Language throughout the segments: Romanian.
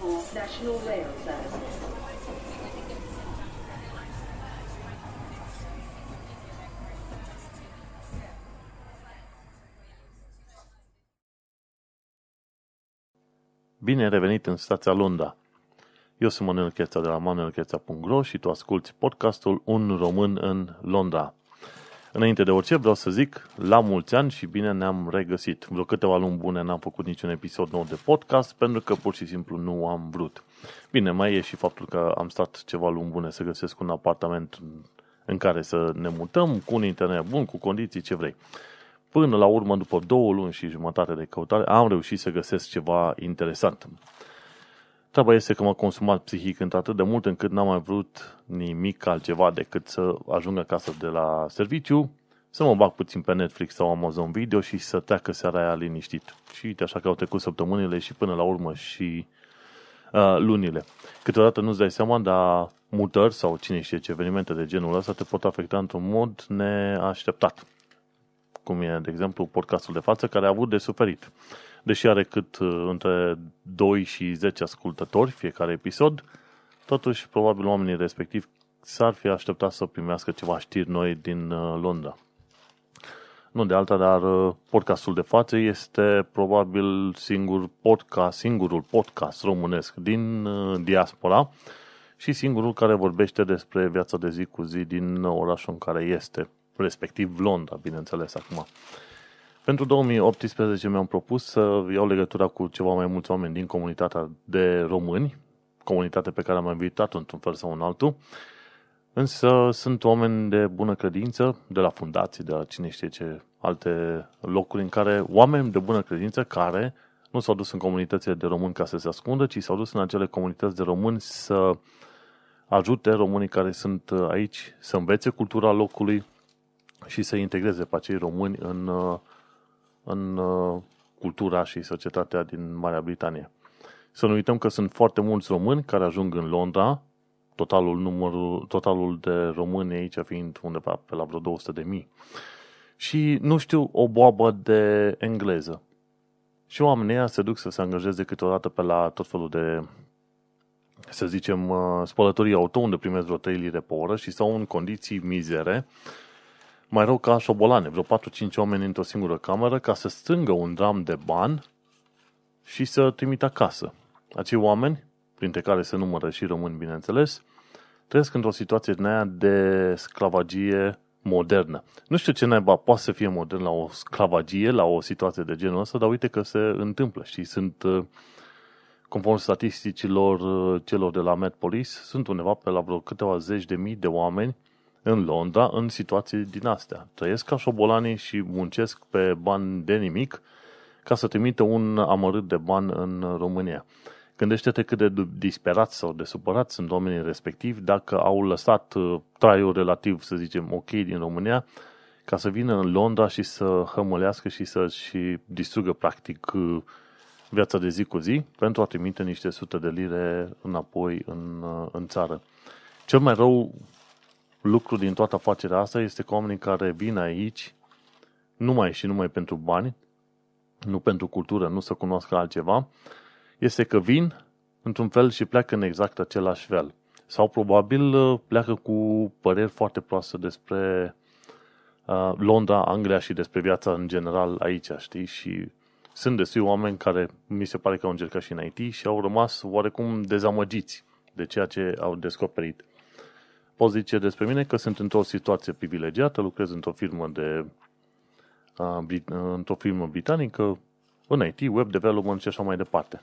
for National Rail Service. Bine ai revenit în stația Londra. Eu sunt Manuel Cheța de la manuelcheța.ro și tu asculti podcastul Un român în Londra. Înainte de orice vreau să zic la mulți ani și bine ne-am regăsit. Vreo câteva luni bune n-am făcut niciun episod nou de podcast pentru că pur și simplu nu am vrut. Bine, mai e și faptul că am stat ceva luni bune să găsesc un apartament în care să ne mutăm, cu un internet bun, cu condiții ce vrei. Până la urmă, după două luni și jumătate de căutare, am reușit să găsesc ceva interesant. Treaba este că m-a consumat psihic într-atât de mult încât n-am mai vrut nimic altceva decât să ajung acasă de la serviciu, să mă bag puțin pe Netflix sau Amazon Video și să treacă seara aia liniștit. Și uite așa că au trecut săptămânile și până la urmă și uh, lunile. Câteodată nu-ți dai seama, dar mutări sau cine știe ce evenimente de genul ăsta te pot afecta într-un mod neașteptat. Cum e, de exemplu, podcastul de față care a avut de suferit deși are cât uh, între 2 și 10 ascultători fiecare episod, totuși probabil oamenii respectivi s-ar fi așteptat să primească ceva știri noi din uh, Londra. Nu de alta, dar uh, podcastul de față este probabil singur podcast, singurul podcast românesc din diaspora și singurul care vorbește despre viața de zi cu zi din orașul în care este, respectiv Londra, bineînțeles acum. Pentru 2018 mi-am propus să iau legătura cu ceva mai mulți oameni din comunitatea de români, comunitate pe care am invitat într-un fel sau în altul, însă sunt oameni de bună credință, de la fundații, de la cine știe ce alte locuri în care oameni de bună credință care nu s-au dus în comunitățile de români ca să se ascundă, ci s-au dus în acele comunități de români să ajute românii care sunt aici să învețe cultura locului și să integreze pe acei români în în uh, cultura și societatea din Marea Britanie. Să nu uităm că sunt foarte mulți români care ajung în Londra, totalul, numărul, totalul de români aici fiind undeva pe la vreo 200 de mii. Și nu știu o boabă de engleză. Și oamenii ăia se duc să se angajeze câteodată pe la tot felul de, să zicem, uh, spălătorii auto, unde primesc vreo 3 lire pe oră și stau în condiții mizere, mai rău ca șobolane, vreo 4-5 oameni într-o singură cameră ca să strângă un dram de bani și să trimită acasă. Acei oameni, printre care se numără și români, bineînțeles, trăiesc într-o situație din aia de sclavagie modernă. Nu știu ce naiba poate să fie modern la o sclavagie, la o situație de genul ăsta, dar uite că se întâmplă și sunt, uh, conform statisticilor uh, celor de la Met Police, sunt undeva pe la vreo câteva zeci de mii de oameni în Londra în situații din astea. Trăiesc ca șobolanii și muncesc pe bani de nimic ca să trimite un amărât de bani în România. Gândește-te cât de disperați sau de supărați sunt oamenii respectivi dacă au lăsat uh, traiul relativ, să zicem, ok din România, ca să vină în Londra și să hămălească și să-și distrugă practic uh, viața de zi cu zi pentru a trimite niște sute de lire înapoi în, uh, în țară. Cel mai rău lucru din toată afacerea asta este că oamenii care vin aici numai și numai pentru bani, nu pentru cultură, nu să cunoască altceva, este că vin într-un fel și pleacă în exact același fel. Sau probabil uh, pleacă cu păreri foarte proaste despre uh, Londra, Anglia și despre viața în general aici, știi? Și sunt destui oameni care mi se pare că au încercat și în IT și au rămas oarecum dezamăgiți de ceea ce au descoperit pot zice despre mine că sunt într-o situație privilegiată, lucrez într-o firmă de într-o firmă britanică, în IT, web development și așa mai departe.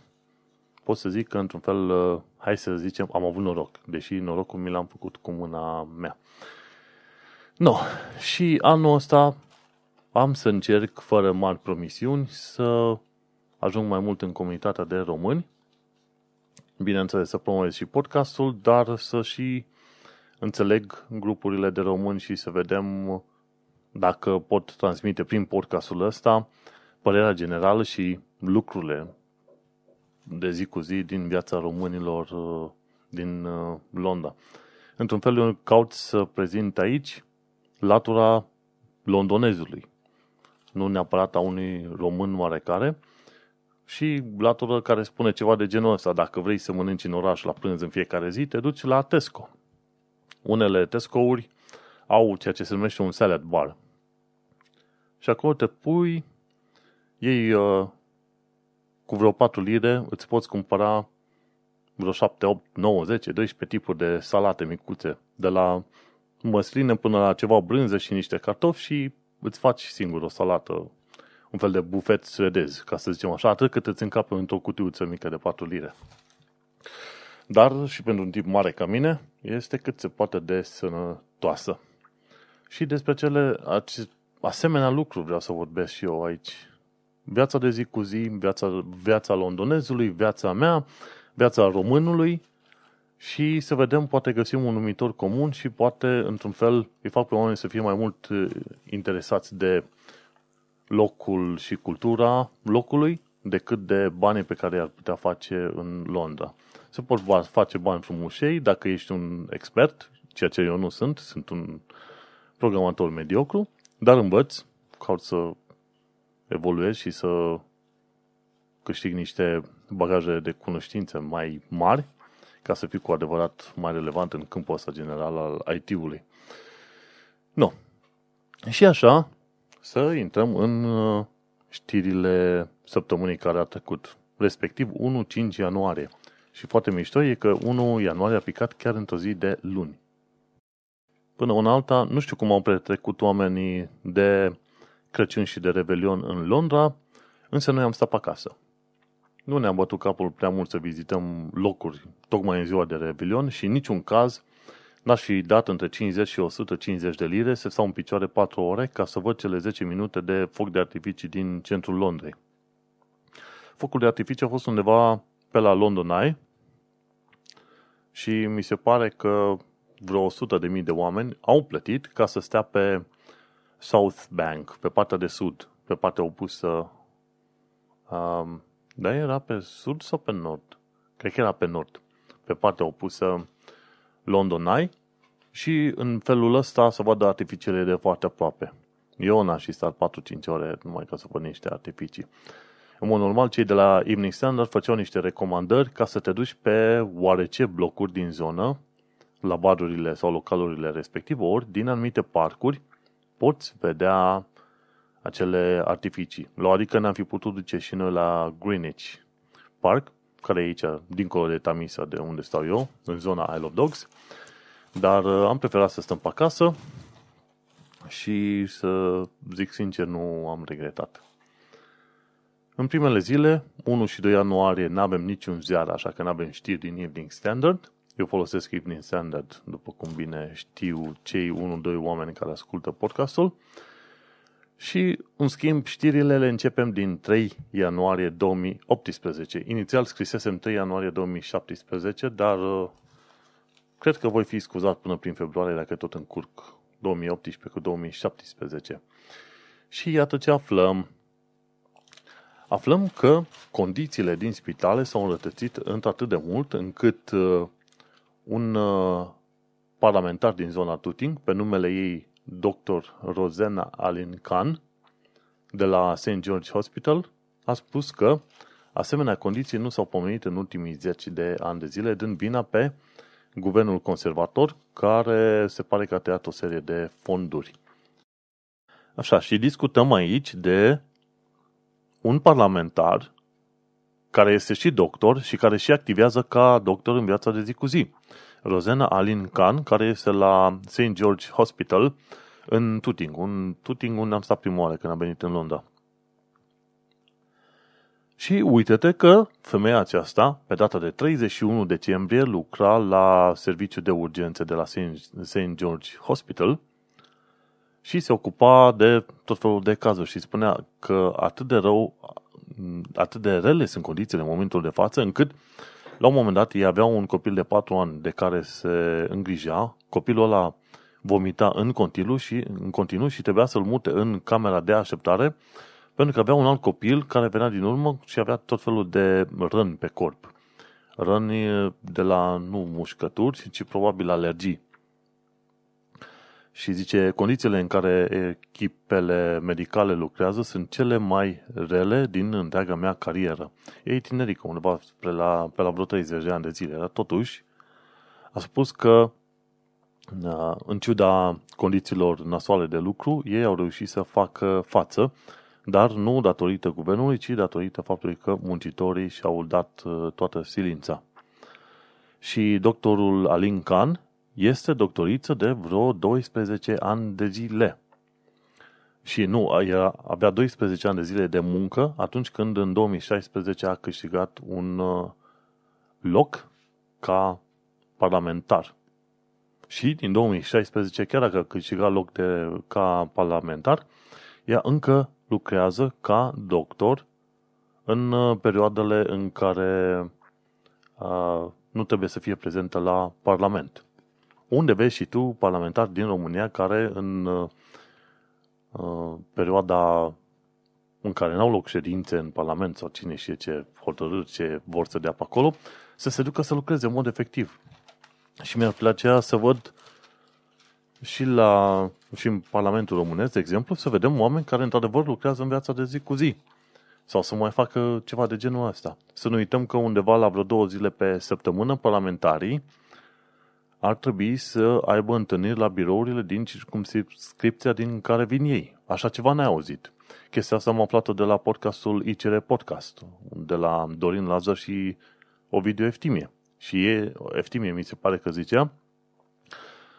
Pot să zic că, într-un fel, hai să zicem, am avut noroc, deși norocul mi l-am făcut cu mâna mea. No, și anul ăsta am să încerc, fără mari promisiuni, să ajung mai mult în comunitatea de români, bineînțeles să promovez și podcastul, dar să și înțeleg grupurile de români și să vedem dacă pot transmite prin podcastul ăsta părerea generală și lucrurile de zi cu zi din viața românilor uh, din uh, Londra. Într-un fel, eu caut să prezint aici latura londonezului, nu neapărat a unui român oarecare, și latură care spune ceva de genul ăsta. Dacă vrei să mănânci în oraș la prânz în fiecare zi, te duci la Tesco. Unele Tesco-uri au ceea ce se numește un salad bar. Și acolo te pui, iei uh, cu vreo 4 lire, îți poți cumpăra vreo 7, 8, 9, 10, 12 tipuri de salate micuțe, de la măsline până la ceva brânză și niște cartofi și îți faci singur o salată, un fel de bufet suedez, ca să zicem așa, atât cât îți încape într-o cutiuță mică de 4 lire. Dar și pentru un tip mare ca mine, este cât se poate de sănătoasă. Și despre cele asemenea lucruri vreau să vorbesc și eu aici. Viața de zi cu zi, viața, viața londonezului, viața mea, viața românului și să vedem, poate găsim un numitor comun și poate, într-un fel, îi fac pe oameni să fie mai mult uh, interesați de locul și cultura locului decât de banii pe care i-ar putea face în Londra. Se pot face bani frumușei dacă ești un expert, ceea ce eu nu sunt, sunt un programator mediocru, dar învăț, caut să evoluez și să câștig niște bagaje de cunoștințe mai mari ca să fiu cu adevărat mai relevant în câmpul ăsta general al IT-ului. Nu. Și așa, să intrăm în uh, știrile săptămânii care a trecut, respectiv 1-5 ianuarie. Și foarte mișto e că 1 ianuarie a picat chiar într-o zi de luni. Până în alta, nu știu cum au petrecut oamenii de Crăciun și de Revelion în Londra, însă noi am stat pe acasă. Nu ne-am bătut capul prea mult să vizităm locuri tocmai în ziua de Revelion și în niciun caz n-aș fi dat între 50 și 150 de lire să stau în picioare 4 ore ca să văd cele 10 minute de foc de artificii din centrul Londrei. Focul de artificii a fost undeva pe la London Eye și mi se pare că vreo 100 de mii de oameni au plătit ca să stea pe South Bank, pe partea de sud, pe partea opusă. Um, da, era pe sud sau pe nord? Cred că era pe nord, pe partea opusă London Eye și în felul ăsta să vadă artificiile de foarte aproape. Eu n-aș fi stat 4-5 ore numai ca să văd niște artificii. În mod normal, cei de la Evening Standard făceau niște recomandări ca să te duci pe oarece blocuri din zonă, la barurile sau localurile respective, ori din anumite parcuri poți vedea acele artificii. La adică ne-am fi putut duce și noi la Greenwich Park, care e aici, dincolo de Tamisa, de unde stau eu, în zona Isle of Dogs, dar uh, am preferat să stăm pe acasă și să zic sincer, nu am regretat. În primele zile, 1 și 2 ianuarie, nu avem niciun ziar, așa că nu avem știri din Evening Standard. Eu folosesc Evening Standard, după cum bine știu cei 1-2 oameni care ascultă podcastul. Și, în schimb, știrile le începem din 3 ianuarie 2018. Inițial scrisesem 3 ianuarie 2017, dar uh, cred că voi fi scuzat până prin februarie dacă tot încurc 2018 cu 2017. Și iată ce aflăm. Aflăm că condițiile din spitale s-au înrătățit într-atât de mult încât uh, un uh, parlamentar din zona Tuting, pe numele ei dr. Rosena Alin Khan, de la St. George Hospital, a spus că asemenea condiții nu s-au pomenit în ultimii 10 de ani de zile, dând vina pe guvernul conservator, care se pare că a tăiat o serie de fonduri. Așa, și discutăm aici de un parlamentar care este și doctor și care și activează ca doctor în viața de zi cu zi. Rosena Alin Khan, care este la St. George Hospital în Tuting. Un Tuting unde am stat prima oară când am venit în Londra. Și uite-te că femeia aceasta, pe data de 31 decembrie, lucra la serviciu de urgențe de la St. George Hospital și se ocupa de tot felul de cazuri și spunea că atât de rău, atât de rele sunt condițiile în momentul de față, încât la un moment dat ei aveau un copil de 4 ani de care se îngrija, copilul ăla vomita în continuu și, în continuu și trebuia să-l mute în camera de așteptare pentru că avea un alt copil care venea din urmă și avea tot felul de răni pe corp. Răni de la, nu mușcături, ci probabil alergii. Și zice, condițiile în care echipele medicale lucrează sunt cele mai rele din întreaga mea carieră. Ei tinerică, undeva pe la, pe la vreo 30 de ani de zile, dar totuși a spus că în ciuda condițiilor nasoale de lucru, ei au reușit să facă față, dar nu datorită guvernului, ci datorită faptului că muncitorii și-au dat toată silința. Și doctorul Alin Khan este doctoriță de vreo 12 ani de zile. Și nu, ea avea 12 ani de zile de muncă atunci când în 2016 a câștigat un loc ca parlamentar. Și din 2016, chiar dacă a câștigat loc de, ca parlamentar, ea încă lucrează ca doctor în uh, perioadele în care uh, nu trebuie să fie prezentă la Parlament. Unde vezi și tu parlamentar din România care în uh, uh, perioada în care n-au loc ședințe în Parlament sau cine știe ce hotărâri, ce vor să dea pe acolo, să se ducă să lucreze în mod efectiv. Și mi-ar plăcea să văd și, la, și în Parlamentul Românesc, de exemplu, să vedem oameni care într-adevăr lucrează în viața de zi cu zi. Sau să mai facă ceva de genul ăsta. Să nu uităm că undeva la vreo două zile pe săptămână, parlamentarii ar trebui să aibă întâlniri la birourile din circumscripția din care vin ei. Așa ceva n-ai auzit. Chestia asta am aflat de la podcastul ICR Podcast, de la Dorin Lazar și Ovidiu Eftimie. Și e, Eftimie mi se pare că zicea,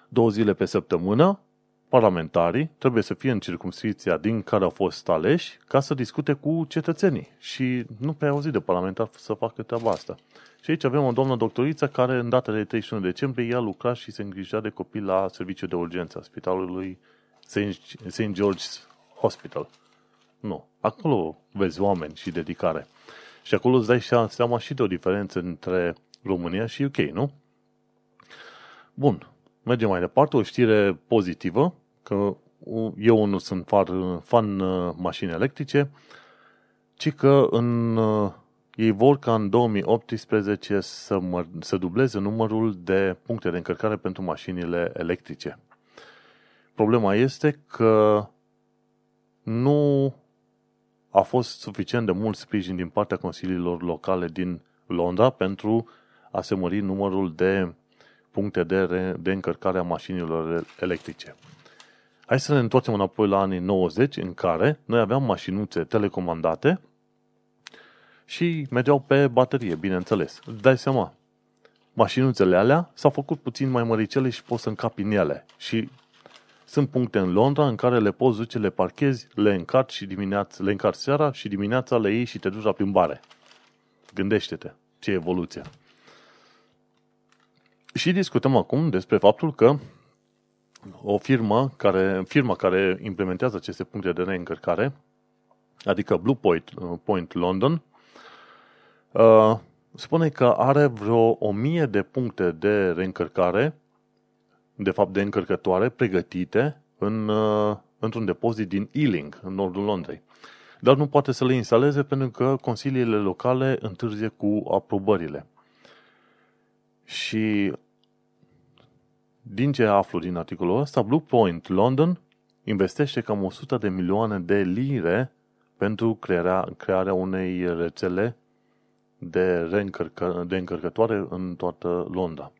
două zile pe săptămână, parlamentarii trebuie să fie în circumscripția din care au fost aleși ca să discute cu cetățenii. Și nu prea auzit de parlamentar să facă treaba asta. Și aici avem o doamnă doctoriță care în datele de 31 decembrie ea lucra și se îngrija de copii la serviciu de urgență a spitalului St. George's Hospital. Nu. Acolo vezi oameni și dedicare. Și acolo îți dai seama și de o diferență între România și UK, nu? Bun. Mergem mai departe. O știre pozitivă, că eu nu sunt fan, fan uh, mașini electrice, ci că în, uh, ei vor ca în 2018 să, mă, să dubleze numărul de puncte de încărcare pentru mașinile electrice. Problema este că nu a fost suficient de mult sprijin din partea consiliilor locale din Londra pentru a se mări numărul de puncte de, re, de încărcare a mașinilor electrice. Hai să ne întoarcem înapoi la anii 90, în care noi aveam mașinuțe telecomandate și mergeau pe baterie, bineînțeles. Îți dai seama, mașinuțele alea s-au făcut puțin mai măricele și poți să încapi în ele. Și sunt puncte în Londra în care le poți duce, le parchezi, le încarci și dimineața, le încarci seara și dimineața le iei și te duci la plimbare. Gândește-te, ce evoluție. Și discutăm acum despre faptul că o firmă care, firma care implementează aceste puncte de reîncărcare, adică Blue Point, uh, Point London, uh, spune că are vreo o mie de puncte de reîncărcare, de fapt de încărcătoare, pregătite în, uh, într-un depozit din Ealing, în nordul Londrei. Dar nu poate să le instaleze pentru că consiliile locale întârzie cu aprobările. Și din ce aflu din articolul ăsta, Blue Point London investește cam 100 de milioane de lire pentru crearea, crearea unei rețele de, reîncărcă, de încărcătoare în toată Londra.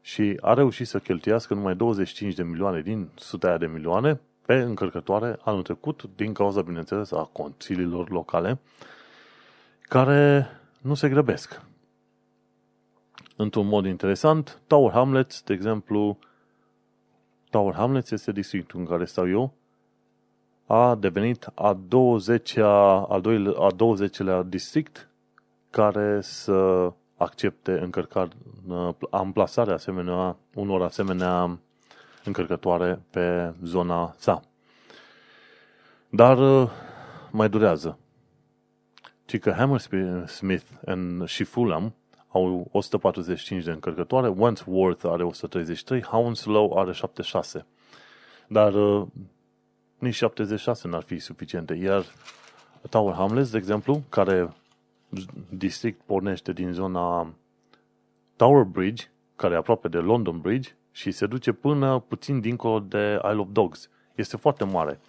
Și a reușit să cheltuiască numai 25 de milioane din 100 de milioane pe încărcătoare anul trecut, din cauza, bineînțeles, a consiliilor locale, care nu se grăbesc într-un mod interesant. Tower Hamlets, de exemplu, Tower Hamlets este districtul în care stau eu, a devenit a 20-a, al doilea, a 20-lea district care să accepte încărcare, amplasarea asemenea, unor asemenea încărcătoare pe zona sa. Dar mai durează. Ci că Hammersmith și Fulham au 145 de încărcătoare, Wentworth are 133, Hounslow are 76. Dar uh, nici 76 n-ar fi suficiente. Iar Tower Hamlets, de exemplu, care district pornește din zona Tower Bridge, care e aproape de London Bridge, și se duce până puțin dincolo de Isle of Dogs. Este foarte mare.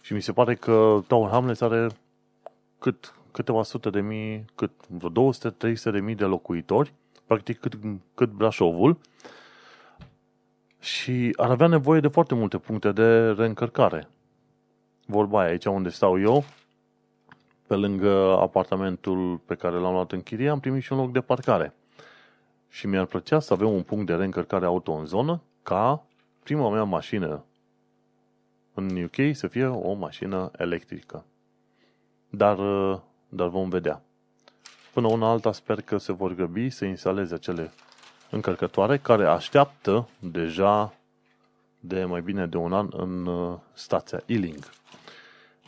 Și mi se pare că Tower Hamlets are cât, câteva sute de mii, cât vreo 200-300 de mii de locuitori, practic cât, cât Brașovul, și ar avea nevoie de foarte multe puncte de reîncărcare. Vorba aia, aici unde stau eu, pe lângă apartamentul pe care l-am luat în chirie, am primit și un loc de parcare. Și mi-ar plăcea să avem un punct de reîncărcare auto în zonă, ca prima mea mașină în UK să fie o mașină electrică. Dar, dar vom vedea. Până una alta sper că se vor grăbi să instaleze acele încărcătoare care așteaptă deja de mai bine de un an în uh, stația Ealing.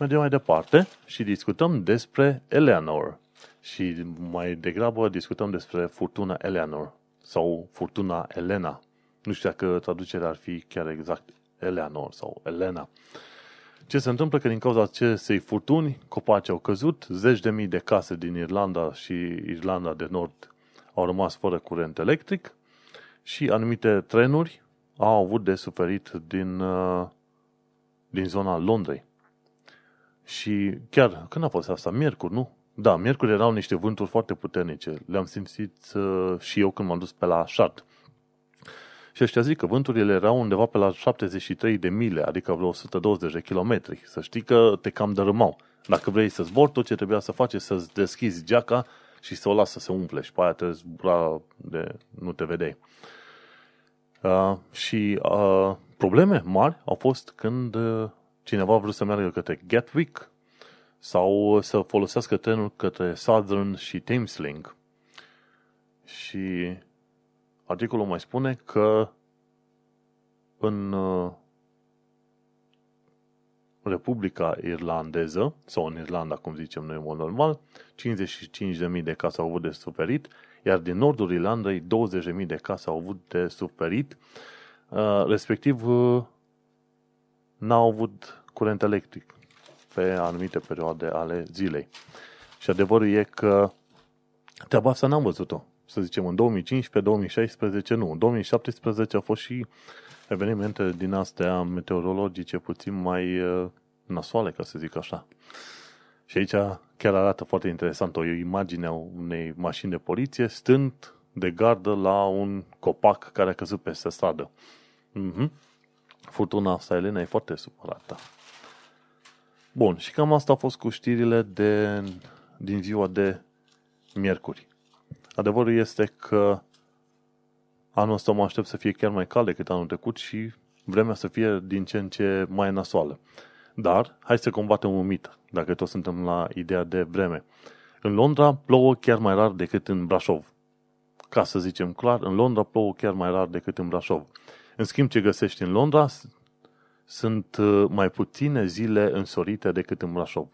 Mergem mai departe și discutăm despre Eleanor. Și mai degrabă discutăm despre furtuna Eleanor sau furtuna Elena. Nu știu dacă traducerea ar fi chiar exact Eleanor sau Elena. Ce se întâmplă că din cauza acestei furtuni, copaci au căzut, zeci de mii de case din Irlanda și Irlanda de Nord au rămas fără curent electric și anumite trenuri au avut de suferit din, uh, din zona Londrei. Și chiar, când a fost asta? Miercuri, nu? Da, miercuri erau niște vânturi foarte puternice. Le-am simțit uh, și eu când m-am dus pe la șat. Și ăștia zic că vânturile erau undeva pe la 73 de mile, adică vreo 120 de kilometri. Să știi că te cam dărâmau. Dacă vrei să zbori, tot ce trebuia să faci să-ți deschizi geaca și să o lasă să se umple și pe aia te zbura de nu te vedeai. Uh, și uh, probleme mari au fost când uh, cineva a vrut să meargă către Gatwick sau să folosească trenul către Southern și Thameslink. Și articolul mai spune că în uh, Republica Irlandeză, sau în Irlanda, cum zicem noi în mod normal, 55.000 de case au avut de suferit, iar din nordul Irlandei 20.000 de case au avut de suferit, uh, respectiv uh, n-au avut curent electric pe anumite perioade ale zilei. Și adevărul e că treaba asta n-am văzut-o. Să zicem, în 2015, 2016, nu. În 2017 au fost și evenimente din astea meteorologice puțin mai uh, nasoale, ca să zic așa. Și aici chiar arată foarte interesant o imagine a unei mașini de poliție stând de gardă la un copac care a căzut peste stradă. Mm-hmm. Furtuna asta, Elena, e foarte supărată. Bun, și cam asta a fost cu știrile de, din ziua de miercuri. Adevărul este că anul ăsta mă aștept să fie chiar mai cald decât anul trecut și vremea să fie din ce în ce mai nasoală. Dar, hai să combatem un mit, dacă tot suntem la ideea de vreme. În Londra plouă chiar mai rar decât în Brașov. Ca să zicem clar, în Londra plouă chiar mai rar decât în Brașov. În schimb, ce găsești în Londra sunt uh, mai puține zile însorite decât în Brașov.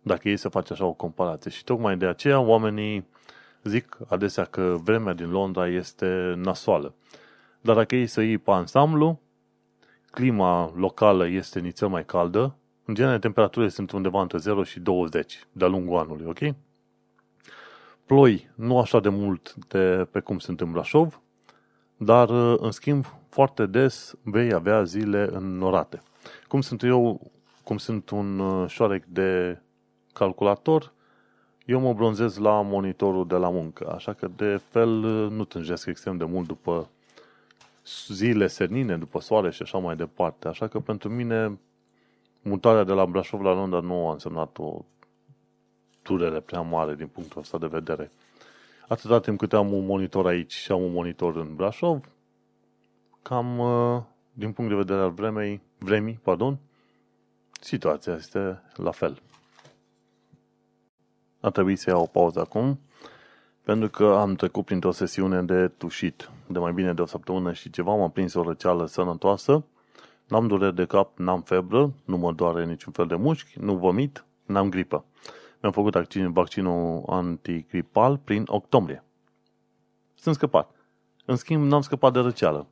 Dacă ei să face așa o comparație. Și tocmai de aceea oamenii zic adesea că vremea din Londra este nasoală. Dar dacă ei să iei pe ansamblu, clima locală este nițel mai caldă, în genere temperaturile sunt undeva între 0 și 20 de-a lungul anului, ok? Ploi nu așa de mult de pe cum sunt în Brașov, dar în schimb foarte des vei avea zile înnorate. Cum sunt eu, cum sunt un uh, șoarec de calculator, eu mă bronzez la monitorul de la muncă, așa că de fel uh, nu tânjesc extrem de mult după zile senine, după soare și așa mai departe. Așa că pentru mine mutarea de la Brașov la Londra nu a însemnat o durere prea mare din punctul ăsta de vedere. Atâta timp cât am un monitor aici și am un monitor în Brașov, cam uh, din punct de vedere al vremei, vremii, pardon, situația este la fel. A trebuit să iau o pauză acum, pentru că am trecut printr-o sesiune de tușit de mai bine de o săptămână și ceva, m-am prins o răceală sănătoasă, n-am dureri de cap, n-am febră, nu mă doare niciun fel de mușchi, nu vomit, n-am gripă. Mi-am făcut vaccinul antigripal prin octombrie. Sunt scăpat. În schimb, n-am scăpat de răceală.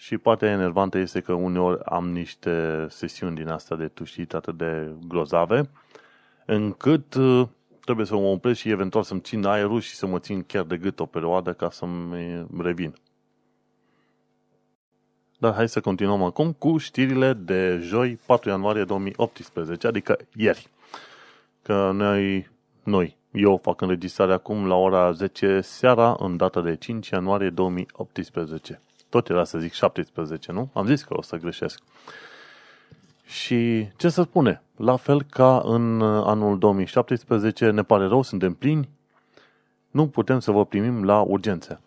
Și partea enervantă este că uneori am niște sesiuni din asta de tușit atât de grozave, încât uh, trebuie să mă opresc și eventual să-mi țin aerul și să mă țin chiar de gât o perioadă ca să-mi revin. dar hai să continuăm acum cu știrile de joi, 4 ianuarie 2018, adică ieri. Că noi, noi, eu fac înregistrare acum la ora 10 seara, în data de 5 ianuarie 2018. Tot era să zic 17, nu? Am zis că o să greșesc. Și ce să spune? La fel ca în anul 2017, ne pare rău, suntem plini, nu putem să vă primim la urgențe.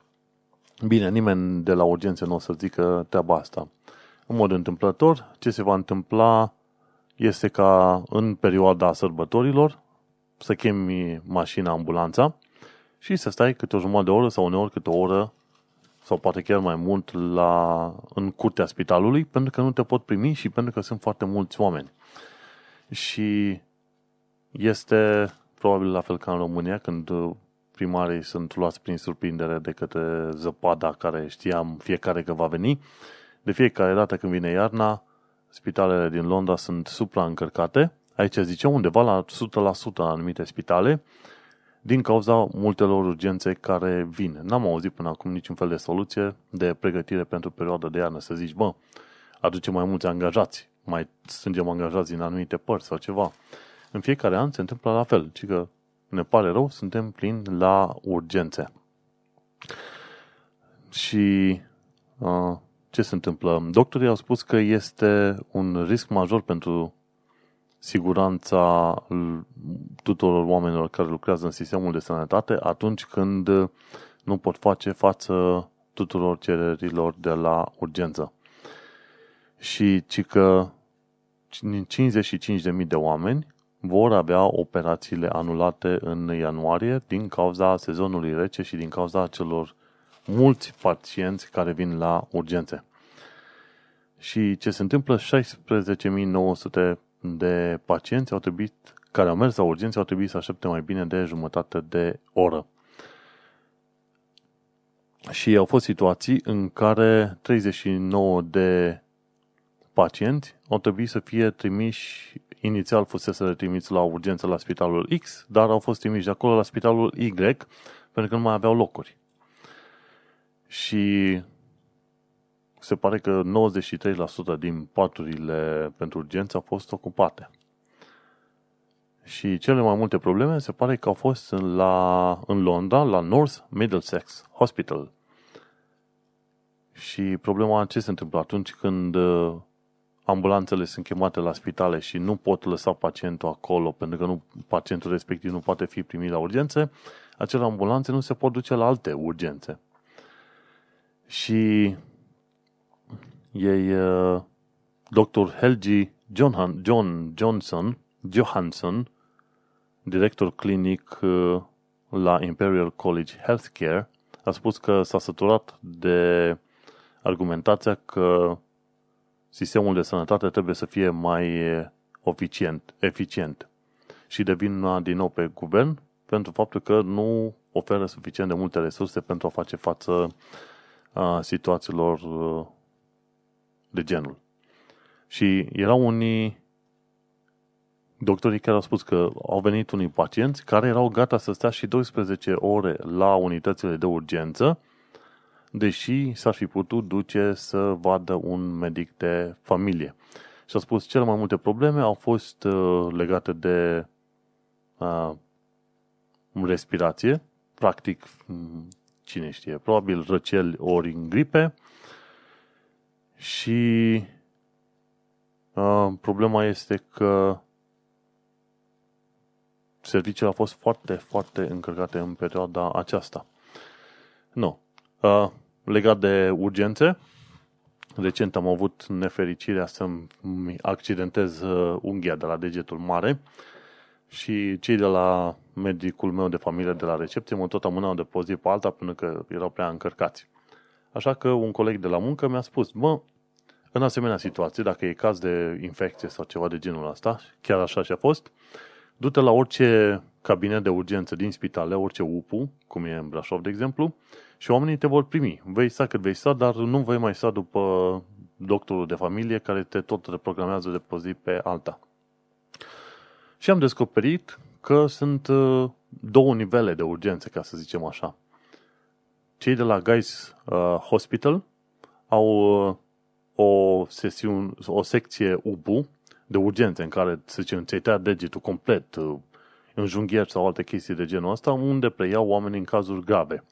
Bine, nimeni de la urgențe nu o să zică treaba asta. În mod întâmplător, ce se va întâmpla este ca în perioada sărbătorilor să chemi mașina, ambulanța și să stai câte o jumătate de oră sau uneori câte o oră sau poate chiar mai mult la, în curtea spitalului pentru că nu te pot primi și pentru că sunt foarte mulți oameni. Și este probabil la fel ca în România când primarii sunt luați prin surprindere de către zăpada care știam fiecare că va veni. De fiecare dată când vine iarna, spitalele din Londra sunt supraîncărcate. Aici zice undeva la 100% la anumite spitale din cauza multelor urgențe care vin. N-am auzit până acum niciun fel de soluție de pregătire pentru perioada de iarnă. Să zici, bă, aducem mai mulți angajați, mai strângem angajați din anumite părți sau ceva. În fiecare an se întâmplă la fel, ci că ne pare rău, suntem plini la urgențe. Și uh, ce se întâmplă? Doctorii au spus că este un risc major pentru siguranța tuturor oamenilor care lucrează în sistemul de sănătate atunci când nu pot face față tuturor cererilor de la urgență. Și ci că 55.000 de oameni vor avea operațiile anulate în ianuarie din cauza sezonului rece și din cauza celor mulți pacienți care vin la urgențe. Și ce se întâmplă? 16.900 de pacienți au trebuit, care au mers la urgențe au trebuit să aștepte mai bine de jumătate de oră. Și au fost situații în care 39 de pacienți au trebuit să fie trimiși inițial fusese trimiți la urgență la spitalul X, dar au fost trimiși de acolo la spitalul Y, pentru că nu mai aveau locuri. Și se pare că 93% din paturile pentru urgență au fost ocupate. Și cele mai multe probleme se pare că au fost la, în Londra, la North Middlesex Hospital. Și problema ce se întâmplă atunci când ambulanțele sunt chemate la spitale și nu pot lăsa pacientul acolo pentru că nu, pacientul respectiv nu poate fi primit la urgențe, acele ambulanțe nu se pot duce la alte urgențe. Și ei, uh, dr. Helgi John, John Johnson, Johansson, director clinic uh, la Imperial College Healthcare, a spus că s-a săturat de argumentația că sistemul de sănătate trebuie să fie mai eficient, eficient. Și devin din nou pe guvern pentru faptul că nu oferă suficient de multe resurse pentru a face față a situațiilor de genul. Și erau unii doctorii care au spus că au venit unii pacienți care erau gata să stea și 12 ore la unitățile de urgență deși s-ar fi putut duce să vadă un medic de familie. Și a spus, cele mai multe probleme au fost uh, legate de uh, respirație, practic, mm, cine știe, probabil răceli ori în gripe și uh, problema este că serviciile au fost foarte, foarte încărcate în perioada aceasta. Nu. Uh, legat de urgențe, recent am avut nefericirea să-mi accidentez uh, unghia de la degetul mare și cei de la medicul meu de familie de la recepție mă tot amânau de pe o zi pe alta pentru că erau prea încărcați. Așa că un coleg de la muncă mi-a spus, mă, în asemenea situație, dacă e caz de infecție sau ceva de genul ăsta, chiar așa și a fost, du-te la orice cabinet de urgență din spitale, orice UPU, cum e în Brașov, de exemplu, și oamenii te vor primi. Vei sta cât vei sta, dar nu vei mai sta după doctorul de familie care te tot reprogramează de pe zi pe alta. Și am descoperit că sunt uh, două nivele de urgențe, ca să zicem așa. Cei de la Guys uh, Hospital au uh, o, sesiune, o secție UBU de urgențe în care, să zicem, ți-ai tăiat degetul complet, uh, înjunghieri sau alte chestii de genul ăsta, unde preiau oamenii în cazuri grave.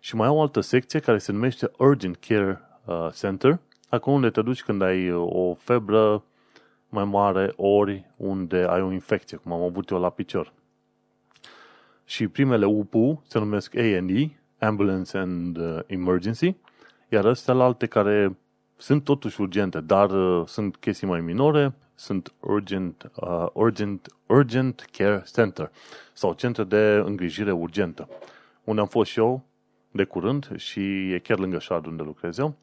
Și mai au o altă secție care se numește Urgent Care uh, Center, acolo unde te duci când ai uh, o febră mai mare, ori unde ai o infecție, cum am avut eu la picior. Și primele UPU se numesc A&E, Ambulance and Emergency, iar astea la alte care sunt totuși urgente, dar uh, sunt chestii mai minore, sunt urgent, uh, urgent, urgent Care Center sau centre de îngrijire urgentă, unde am fost și eu de curând și e chiar lângă șard unde lucrez eu.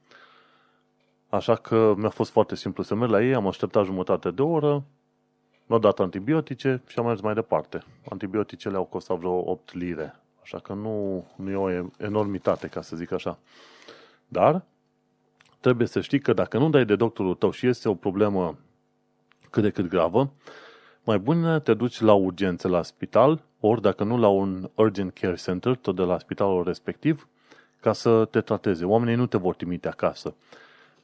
Așa că mi-a fost foarte simplu să merg la ei, am așteptat jumătate de oră, mi-au dat antibiotice și am mers mai departe. Antibioticele au costat vreo 8 lire, așa că nu, nu e o enormitate, ca să zic așa. Dar trebuie să știi că dacă nu dai de doctorul tău și este o problemă cât de cât gravă, mai bine te duci la urgențe la spital, ori dacă nu la un urgent care center, tot de la spitalul respectiv, ca să te trateze. Oamenii nu te vor trimite acasă.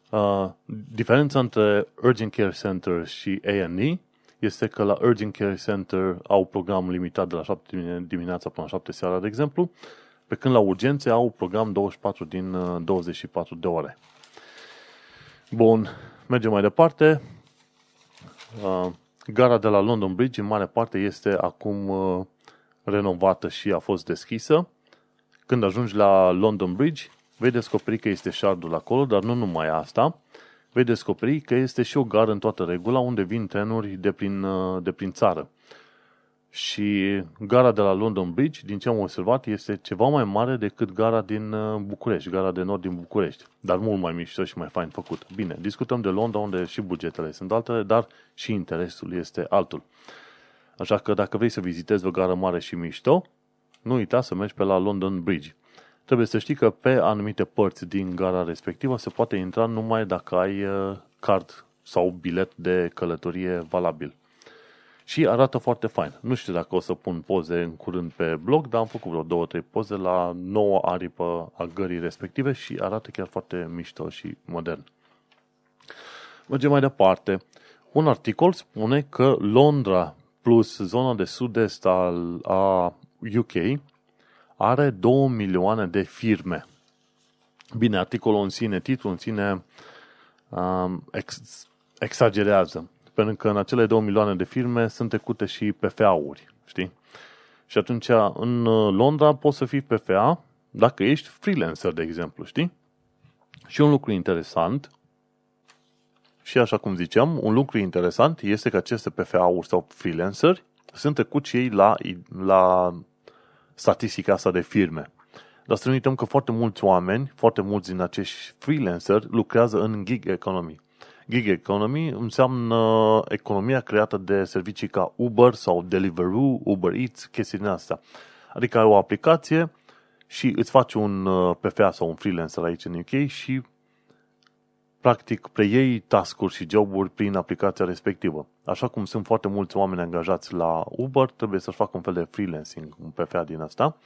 Uh, diferența între urgent care center și A&E este că la urgent care center au program limitat de la 7 dimineața până la 7 seara, de exemplu, pe când la urgențe au program 24 din 24 uh, de ore. Bun, mergem mai departe. Uh, gara de la London Bridge, în mare parte, este acum uh, renovată și a fost deschisă. Când ajungi la London Bridge, vei descoperi că este șardul acolo, dar nu numai asta. Vei descoperi că este și o gară în toată regula unde vin trenuri de prin, de prin țară. Și gara de la London Bridge, din ce am observat, este ceva mai mare decât gara din uh, București, gara de nord din București, dar mult mai mișto și mai fain făcut. Bine, discutăm de Londra unde și bugetele sunt altele, dar și interesul este altul. Așa că dacă vrei să vizitezi o gară mare și mișto, nu uita să mergi pe la London Bridge. Trebuie să știi că pe anumite părți din gara respectivă se poate intra numai dacă ai uh, card sau bilet de călătorie valabil și arată foarte fain. Nu știu dacă o să pun poze în curând pe blog, dar am făcut vreo două, trei poze la nouă aripă a gării respective și arată chiar foarte mișto și modern. Mergem mai departe. Un articol spune că Londra plus zona de sud-est al, a UK are 2 milioane de firme. Bine, articolul în sine, titlul în sine um, ex, exagerează pentru că în acele 2 milioane de firme sunt trecute și PFA-uri, știi? Și atunci, în uh, Londra poți să fii PFA dacă ești freelancer, de exemplu, știi? Și un lucru interesant, și așa cum ziceam, un lucru interesant este că aceste PFA-uri sau freelanceri sunt trecuți ei la, la statistica asta de firme. Dar să nu uităm că foarte mulți oameni, foarte mulți din acești freelanceri lucrează în gig economy. Gig economy înseamnă economia creată de servicii ca Uber sau Deliveroo, Uber Eats, chestii din astea. Adică ai o aplicație și îți faci un uh, PFA sau un freelancer aici în UK și practic preiei task-uri și joburi prin aplicația respectivă. Așa cum sunt foarte mulți oameni angajați la Uber, trebuie să-și facă un fel de freelancing, un PFA din asta.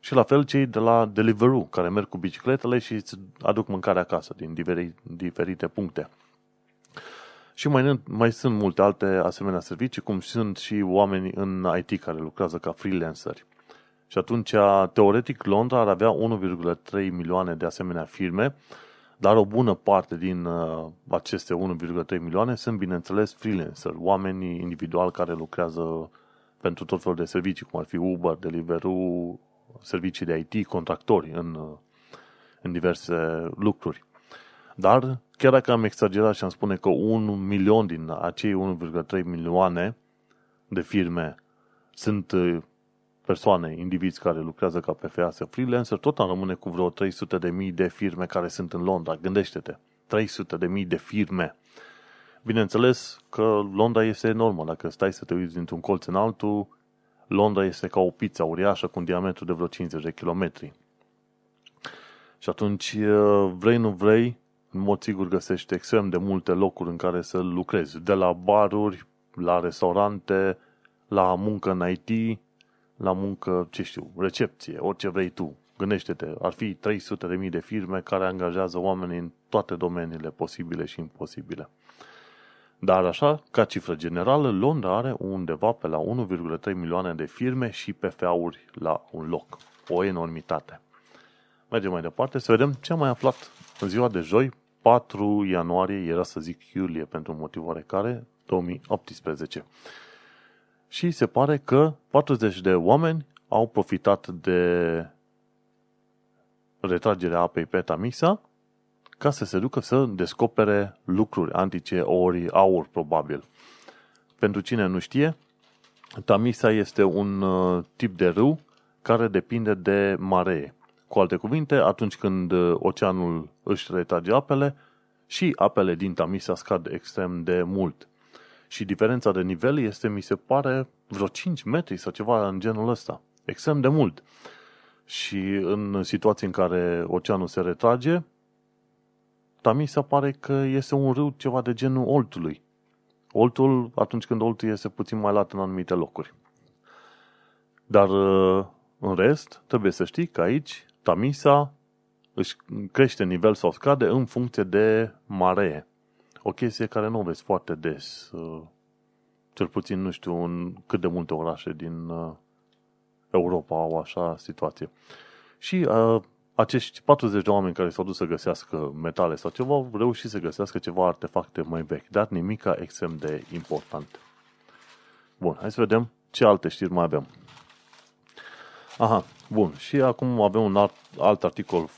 Și la fel cei de la Deliveroo, care merg cu bicicletele și îți aduc mâncare acasă din diferite puncte. Și mai, mai sunt multe alte asemenea servicii, cum sunt și oameni în IT care lucrează ca freelanceri. Și atunci, teoretic, Londra ar avea 1,3 milioane de asemenea firme, dar o bună parte din uh, aceste 1,3 milioane sunt, bineînțeles, freelancer, oameni individuali care lucrează pentru tot felul de servicii, cum ar fi Uber, Deliveroo, servicii de IT, contractori în, uh, în diverse lucruri. Dar, chiar dacă am exagerat și am spune că un milion din acei 1,3 milioane de firme sunt uh, persoane, indivizi care lucrează ca PFA sau freelancer, tot am rămâne cu vreo 300 de mii de firme care sunt în Londra. Gândește-te, 300 de mii de firme. Bineînțeles că Londra este enormă. Dacă stai să te uiți dintr-un colț în altul, Londra este ca o pizza uriașă cu un diametru de vreo 50 de kilometri. Și atunci, uh, vrei nu vrei, în mod sigur găsești extrem de multe locuri în care să lucrezi, de la baruri, la restaurante, la muncă în IT, la muncă, ce știu, recepție, orice vrei tu. Gândește-te, ar fi 300.000 de firme care angajează oameni în toate domeniile posibile și imposibile. Dar așa, ca cifră generală, Londra are undeva pe la 1,3 milioane de firme și PFA-uri la un loc. O enormitate. Mergem mai departe să vedem ce am mai aflat în ziua de joi, 4 ianuarie, era să zic iulie pentru un motiv oarecare, 2018. Și se pare că 40 de oameni au profitat de retragerea apei pe Tamisa ca să se ducă să descopere lucruri antice, ori aur, probabil. Pentru cine nu știe, Tamisa este un uh, tip de râu care depinde de maree. Cu alte cuvinte, atunci când uh, oceanul își retrage apele, și apele din Tamisa scad extrem de mult. Și diferența de nivel este, mi se pare, vreo 5 metri sau ceva în genul ăsta. Extrem de mult. Și în situații în care oceanul se retrage, Tamisa pare că este un râu ceva de genul Oltului. Oltul, atunci când Oltul este puțin mai lat în anumite locuri. Dar uh, în rest, trebuie să știi că aici Tamisa își crește nivel sau scade în funcție de maree. O chestie care nu o vezi foarte des. Uh, cel puțin, nu știu, în cât de multe orașe din uh, Europa au așa situație. Și uh, acești 40 de oameni care s-au dus să găsească metale sau ceva, au reușit să găsească ceva artefacte mai vechi, dar nimica extrem de important. Bun, hai să vedem ce alte știri mai avem. Aha, bun. Și acum avem un alt, alt articol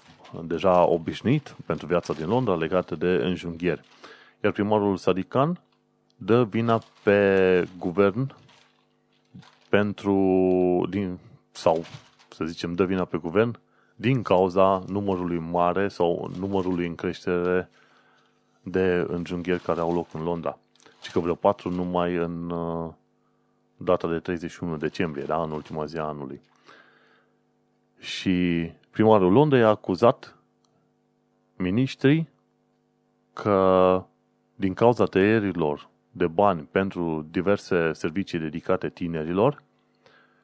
deja obișnuit pentru viața din Londra legată de înjunghieri. Iar primarul Sadikan dă vina pe guvern pentru, din, sau să zicem, dă vina pe guvern din cauza numărului mare sau numărului în creștere de înjunghieri care au loc în Londra. Și că vreo patru numai în uh, data de 31 decembrie, da, în ultima zi a anului. Și primarul Londrei a acuzat miniștrii că din cauza tăierilor de bani pentru diverse servicii dedicate tinerilor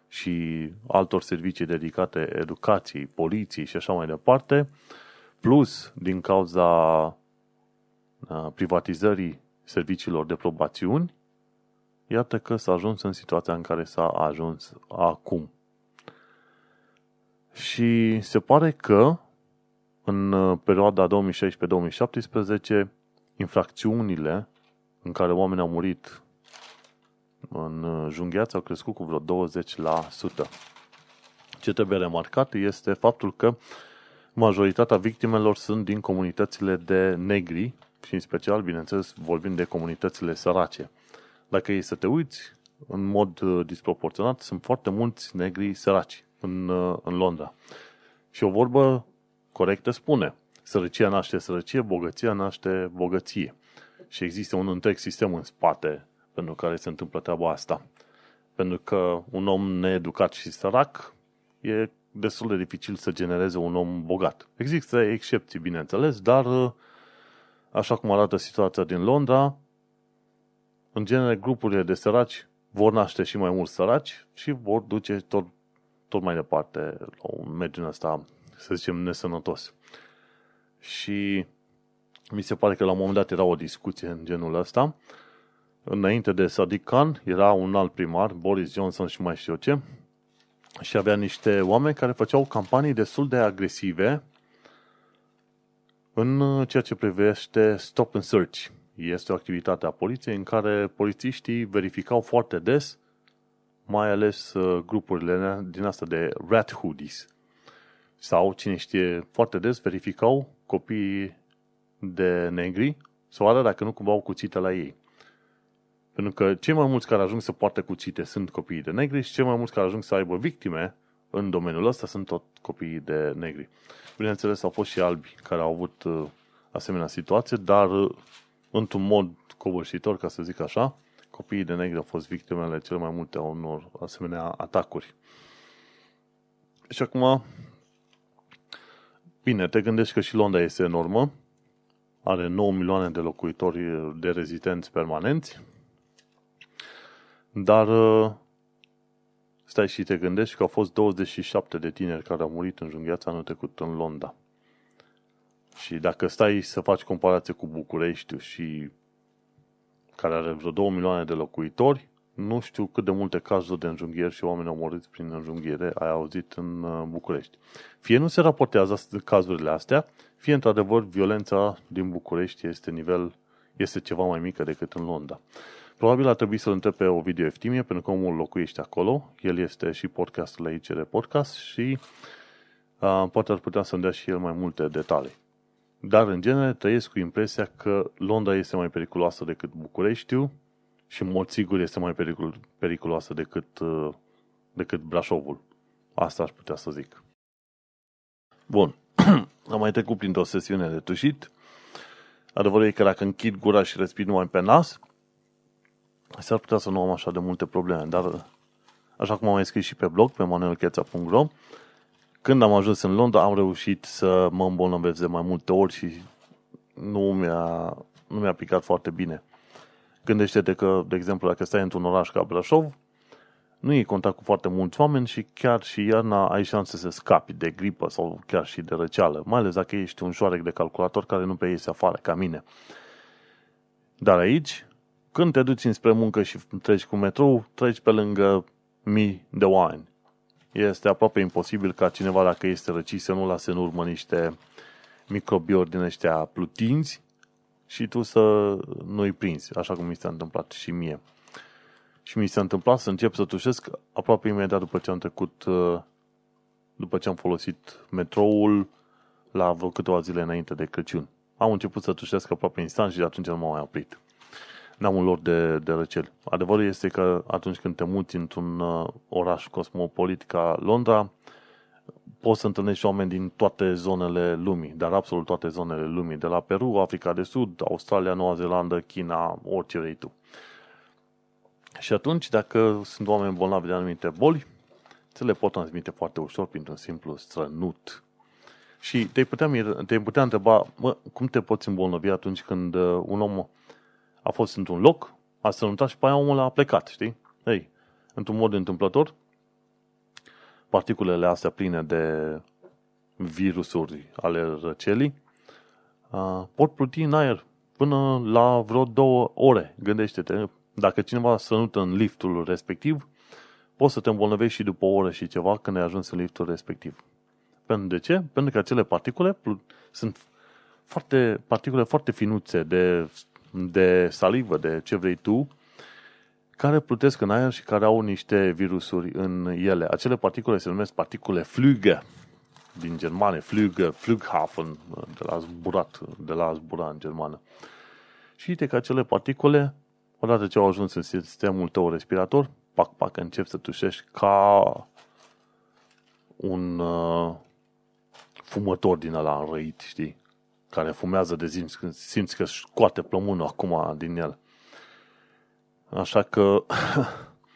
și altor servicii dedicate educației, poliției și așa mai departe, plus din cauza uh, privatizării serviciilor de probațiuni, iată că s-a ajuns în situația în care s-a ajuns acum. Și se pare că în uh, perioada 2016-2017 infracțiunile în care oamenii au murit în uh, junghiați au crescut cu vreo 20%. Ce trebuie remarcat este faptul că majoritatea victimelor sunt din comunitățile de negri și în special, bineînțeles, vorbim de comunitățile sărace. Dacă e să te uiți, în mod uh, disproporționat, sunt foarte mulți negri săraci în, în Londra. Și o vorbă corectă spune, sărăcia naște sărăcie, bogăția naște bogăție. Și există un întreg sistem în spate pentru care se întâmplă treaba asta. Pentru că un om needucat și sărac e destul de dificil să genereze un om bogat. Există excepții, bineînțeles, dar așa cum arată situația din Londra, în genere grupurile de săraci vor naște și mai mulți săraci și vor duce tot, tot mai departe la un mediu ăsta să zicem, nesănătos. Și mi se pare că la un moment dat era o discuție în genul ăsta. Înainte de Sadiq Khan era un alt primar, Boris Johnson și mai știu eu ce, și avea niște oameni care făceau campanii destul de agresive în ceea ce privește stop and search. Este o activitate a poliției în care polițiștii verificau foarte des, mai ales uh, grupurile din asta de rat hoodies, sau, cine știe, foarte des verificau copiii de negri să vadă dacă nu cumva au cuțite la ei. Pentru că cei mai mulți care ajung să poarte cuțite sunt copiii de negri și cei mai mulți care ajung să aibă victime în domeniul ăsta sunt tot copiii de negri. Bineînțeles, au fost și albi care au avut uh, asemenea situație, dar uh, într-un mod covârșitor, ca să zic așa, copiii de negri au fost victimele cel mai multe a unor asemenea atacuri. Și acum Bine, te gândești că și Londra este enormă, are 9 milioane de locuitori de rezidenți permanenți, dar uh, stai și te gândești că au fost 27 de tineri care au murit în junghiața anul trecut în Londra. Și dacă stai să faci comparație cu București și care are vreo 2 milioane de locuitori, nu știu cât de multe cazuri de înjunghieri și oameni au murit prin înjunghiere ai auzit în uh, București. Fie nu se raportează cazurile astea, fie într-adevăr violența din București este nivel este ceva mai mică decât în Londra. Probabil ar trebui să-l întreb pe Ovidiu Eftimie, pentru că omul locuiește acolo. El este și podcastul la ICR Podcast și uh, poate ar putea să-mi dea și el mai multe detalii. Dar, în genere, trăiesc cu impresia că Londra este mai periculoasă decât Bucureștiu și, în mod sigur, este mai pericul, periculoasă decât, uh, decât Brașovul. Asta aș putea să zic. Bun. Am mai trecut printr-o sesiune de tușit. Adevărul e că dacă închid gura și respir numai pe nas, s-ar putea să nu am așa de multe probleme, dar așa cum am mai scris și pe blog, pe manuelcheța.ro, când am ajuns în Londra, am reușit să mă îmbolnăvesc de mai multe ori și nu mi-a, nu mi-a picat foarte bine. Gândește-te că, de exemplu, dacă stai într-un oraș ca Brașov, nu e contact cu foarte mulți oameni și chiar și iarna ai șanse să scapi de gripă sau chiar și de răceală, mai ales dacă ești un șoarec de calculator care nu pe iese afară, ca mine. Dar aici, când te duci înspre muncă și treci cu metrou, treci pe lângă mii de oameni. Este aproape imposibil ca cineva, dacă este răcit, să nu lase în urmă niște microbiori din ăștia plutinți și tu să nu-i prinzi, așa cum mi s-a întâmplat și mie. Și mi s-a întâmplat să încep să tușesc aproape imediat după ce am trecut, uh, după ce am folosit metroul la vreo câteva zile înainte de Crăciun. Am început să tușesc aproape instant și de atunci nu m-am mai oprit. N-am un lor de, de răceli. Adevărul este că atunci când te muți într-un uh, oraș cosmopolit ca Londra, poți să întâlnești oameni din toate zonele lumii, dar absolut toate zonele lumii, de la Peru, Africa de Sud, Australia, Noua Zeelandă, China, orice vrei tu. Și atunci, dacă sunt oameni bolnavi de anumite boli, ți le pot transmite foarte ușor printr-un simplu strănut. Și te putea, te putea întreba, mă, cum te poți îmbolnăvi atunci când uh, un om a fost într-un loc, a strănutat și pe aia omul a plecat, știi? Ei, într-un mod întâmplător, particulele astea pline de virusuri ale răcelii uh, pot pluti în aer până la vreo două ore. Gândește-te, dacă cineva strănută în liftul respectiv, poți să te îmbolnăvești și după o oră și ceva când ai ajuns în liftul respectiv. Pentru de ce? Pentru că acele particule sunt foarte, particule foarte finuțe de, de salivă, de ce vrei tu, care plutesc în aer și care au niște virusuri în ele. Acele particule se numesc particule Flüge, din germană, Flüge, Flughafen, de la zburat, de la zbura în germană. Și uite că acele particule Odată ce au ajuns în sistemul tău respirator, pac, pac, începi să tușești ca un uh, fumător din ăla înrăit, știi? Care fumează de zi, când simți că scoate plămânul acum din el. Așa că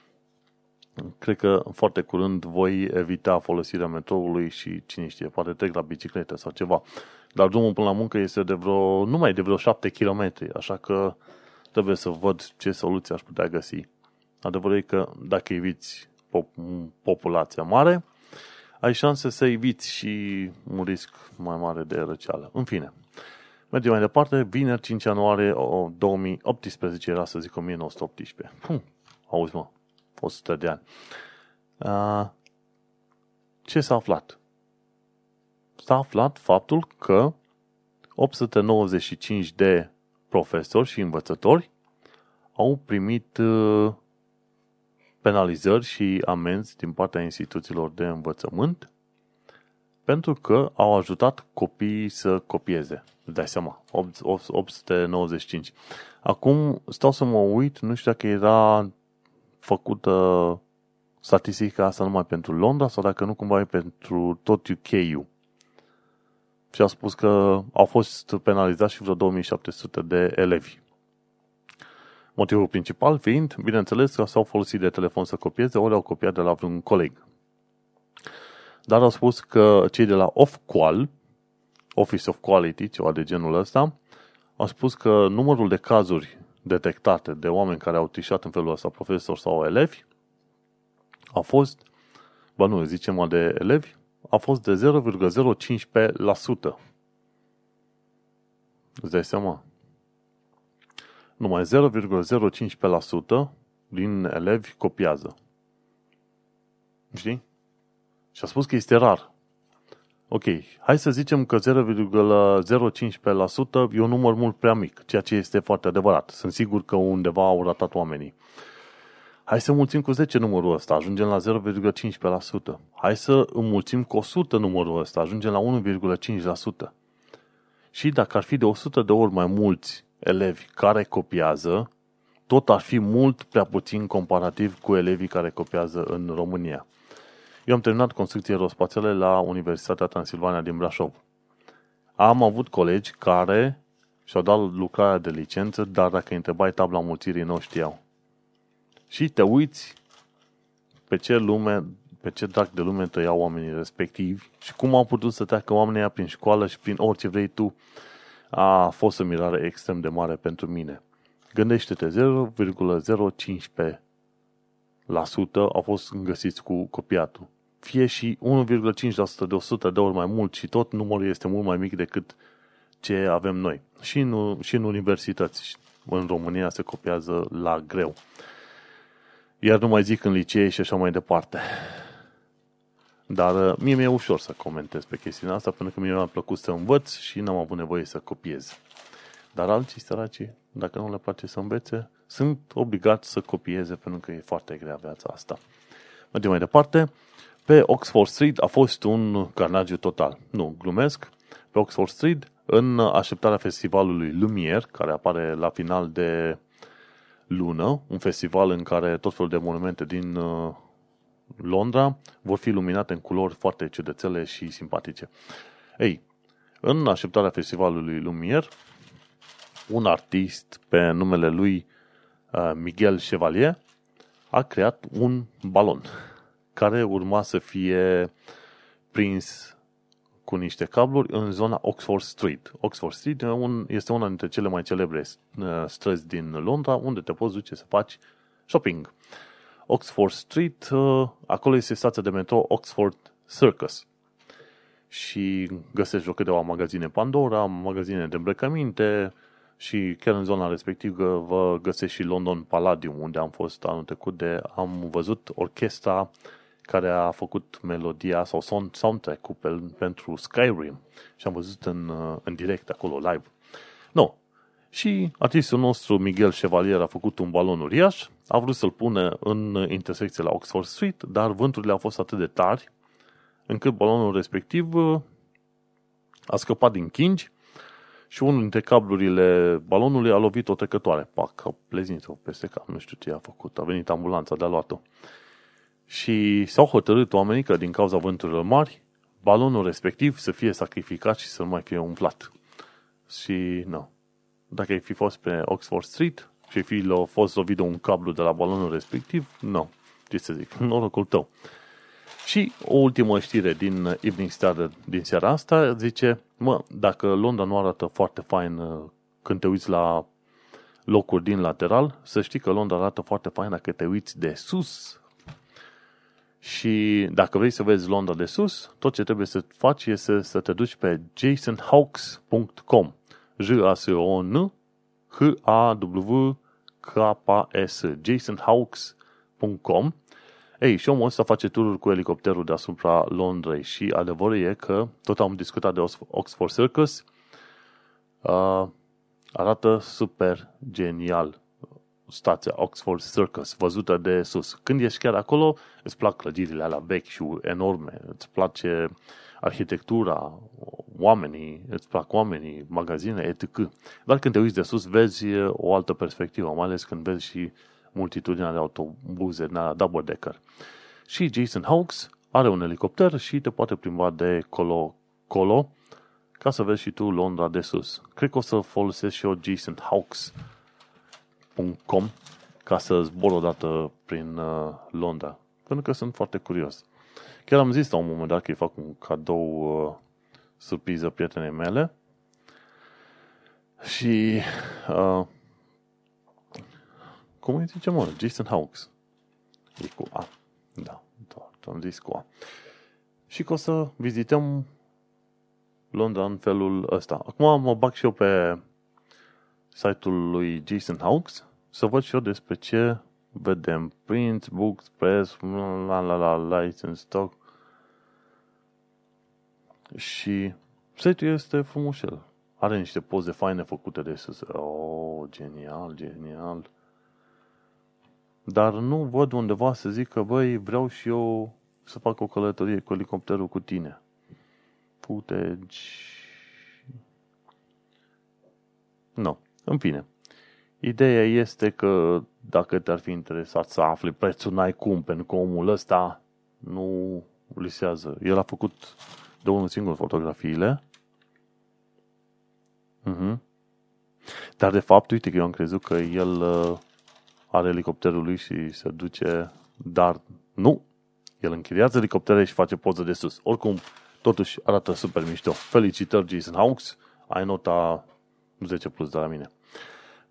cred că foarte curând voi evita folosirea metroului și cine știe, poate trec la bicicletă sau ceva. Dar drumul până la muncă este de vreo, numai de vreo 7 km, așa că trebuie să văd ce soluție aș putea găsi. Adevărul e că dacă eviți populația mare, ai șanse să eviți și un risc mai mare de răceală. În fine, mergem mai departe. Vineri, 5 ianuarie 2018, era să zic 1918. Pum, auzi mă, 100 de ani. Uh, ce s-a aflat? S-a aflat faptul că 895 de profesori și învățători au primit uh, penalizări și amenzi din partea instituțiilor de învățământ pentru că au ajutat copiii să copieze. Îți dai seama, 895. Acum stau să mă uit, nu știu dacă era făcută statistica asta numai pentru Londra sau dacă nu cumva e pentru tot UK-ul și a spus că au fost penalizați și vreo 2700 de elevi. Motivul principal fiind, bineînțeles, că s-au folosit de telefon să copieze, ori au copiat de la vreun coleg. Dar au spus că cei de la Ofqual, Office of Quality, ceva de genul ăsta, au spus că numărul de cazuri detectate de oameni care au trișat în felul ăsta, profesori sau elevi, a fost ba nu, zicem de elevi, a fost de 0,015%. Îți dai seama? Numai 0,015% din elevi copiază. Știi? Și a spus că este rar. Ok, hai să zicem că 0,015% e un număr mult prea mic, ceea ce este foarte adevărat. Sunt sigur că undeva au ratat oamenii. Hai să mulțim cu 10 numărul ăsta, ajungem la 0,15%. Hai să înmulțim cu 100 numărul ăsta, ajungem la 1,5%. Și dacă ar fi de 100 de ori mai mulți elevi care copiază, tot ar fi mult prea puțin comparativ cu elevii care copiază în România. Eu am terminat construcții aerospațiale la Universitatea Transilvania din Brașov. Am avut colegi care și-au dat lucrarea de licență, dar dacă îi întrebai tabla mulțirii, nu știau. Și te uiți pe ce lume, pe ce drag de lume tăiau oamenii respectivi și cum au putut să treacă oamenii prin școală și prin orice vrei tu, a fost o mirare extrem de mare pentru mine. Gândește-te, 0,015% au fost găsiți cu copiatul. Fie și 1,5% de 100 de ori mai mult și tot numărul este mult mai mic decât ce avem noi. Și în, și în universități. În România se copiază la greu. Iar nu mai zic în licee și așa mai departe. Dar uh, mie mi-e ușor să comentez pe chestiunea asta, pentru că mie mi-a plăcut să învăț și n-am avut nevoie să copiez. Dar alții săraci, dacă nu le place să învețe, sunt obligați să copieze pentru că e foarte grea viața asta. Mergem mai departe. Pe Oxford Street a fost un carnagiu total. Nu, glumesc. Pe Oxford Street, în așteptarea festivalului Lumière, care apare la final de lună, un festival în care tot felul de monumente din uh, Londra vor fi iluminate în culori foarte ciudățele și simpatice. Ei, în așteptarea festivalului Lumière, un artist pe numele lui uh, Miguel Chevalier a creat un balon care urma să fie prins cu niște cabluri în zona Oxford Street. Oxford Street este una dintre cele mai celebre uh, străzi din Londra unde te poți duce să faci shopping. Oxford Street, uh, acolo este stația de metro Oxford Circus. Și găsești o câteva magazine Pandora, magazine de îmbrăcăminte și chiar în zona respectivă vă găsești și London Palladium, unde am fost anul trecut de am văzut orchestra care a făcut melodia sau soundtrack-ul pe, pentru Skyrim și am văzut în, uh, în direct acolo, live. No. Și artistul nostru, Miguel Chevalier, a făcut un balon uriaș, a vrut să-l pune în intersecție la Oxford Street, dar vânturile au fost atât de tari, încât balonul respectiv uh, a scăpat din chingi și unul dintre cablurile balonului a lovit o trecătoare. Pac, a plezit-o peste cap, nu știu ce a făcut. A venit ambulanța de a luat-o. Și s-au hotărât oamenii că din cauza vânturilor mari, balonul respectiv să fie sacrificat și să nu mai fie umflat. Și nu. Dacă ai fi fost pe Oxford Street și ai fi fost lovit de un cablu de la balonul respectiv, nu. Ce să zic, norocul tău. Și o ultimă știre din Evening Star din seara asta zice, mă, dacă Londra nu arată foarte fain uh, când te uiți la locuri din lateral, să știi că Londra arată foarte fain dacă te uiți de sus. Și dacă vrei să vezi Londra de sus, tot ce trebuie să faci este să te duci pe jasonhawks.com j a s o n h a w k s jasonhawks.com ei, și omul ăsta face tururi cu elicopterul deasupra Londrei și adevărul e că, tot am discutat de Oxford Circus, uh, arată super genial stația Oxford Circus, văzută de sus. Când ești chiar acolo, îți plac clădirile alea vechi și enorme, îți place arhitectura, oamenii, îți plac oamenii, magazine, etc. Dar când te uiți de sus, vezi o altă perspectivă, mai ales când vezi și multitudinea de autobuze, de double-decker. Și Jason Hawks are un elicopter și te poate plimba de colo-colo ca să vezi și tu Londra de sus. Cred că o să folosesc și eu Jason Hawks www.com ca să zbor odată prin uh, Londra. Pentru că sunt foarte curios. Chiar am zis la un moment dat că îi fac un cadou uh, surpriză prietenei mele și uh, cum îi zice, mă? Jason Hawks. E cu A. Da, am zis cu A. Și că o să vizităm Londra în felul ăsta. Acum mă bag și eu pe site-ul lui Jason Hawks să văd și eu despre ce vedem. Print, books, press, la la la, license, stock. Și site-ul este frumușel. Are niște poze faine făcute de sus. Oh, genial, genial. Dar nu văd undeva să zic că, băi, vreau și eu să fac o călătorie cu elicopterul cu tine. Footage. Nu. No. În fine. Ideea este că dacă te-ar fi interesat să afli prețul, n-ai cum, pentru că omul ăsta nu lisează. El a făcut de unul singur fotografiile. Uh-huh. Dar de fapt, uite că eu am crezut că el uh, are elicopterul lui și se duce, dar nu. El închiriază elicoptere și face poză de sus. Oricum, totuși arată super mișto. Felicitări, Jason Hawks. Ai nota 10 plus de la mine.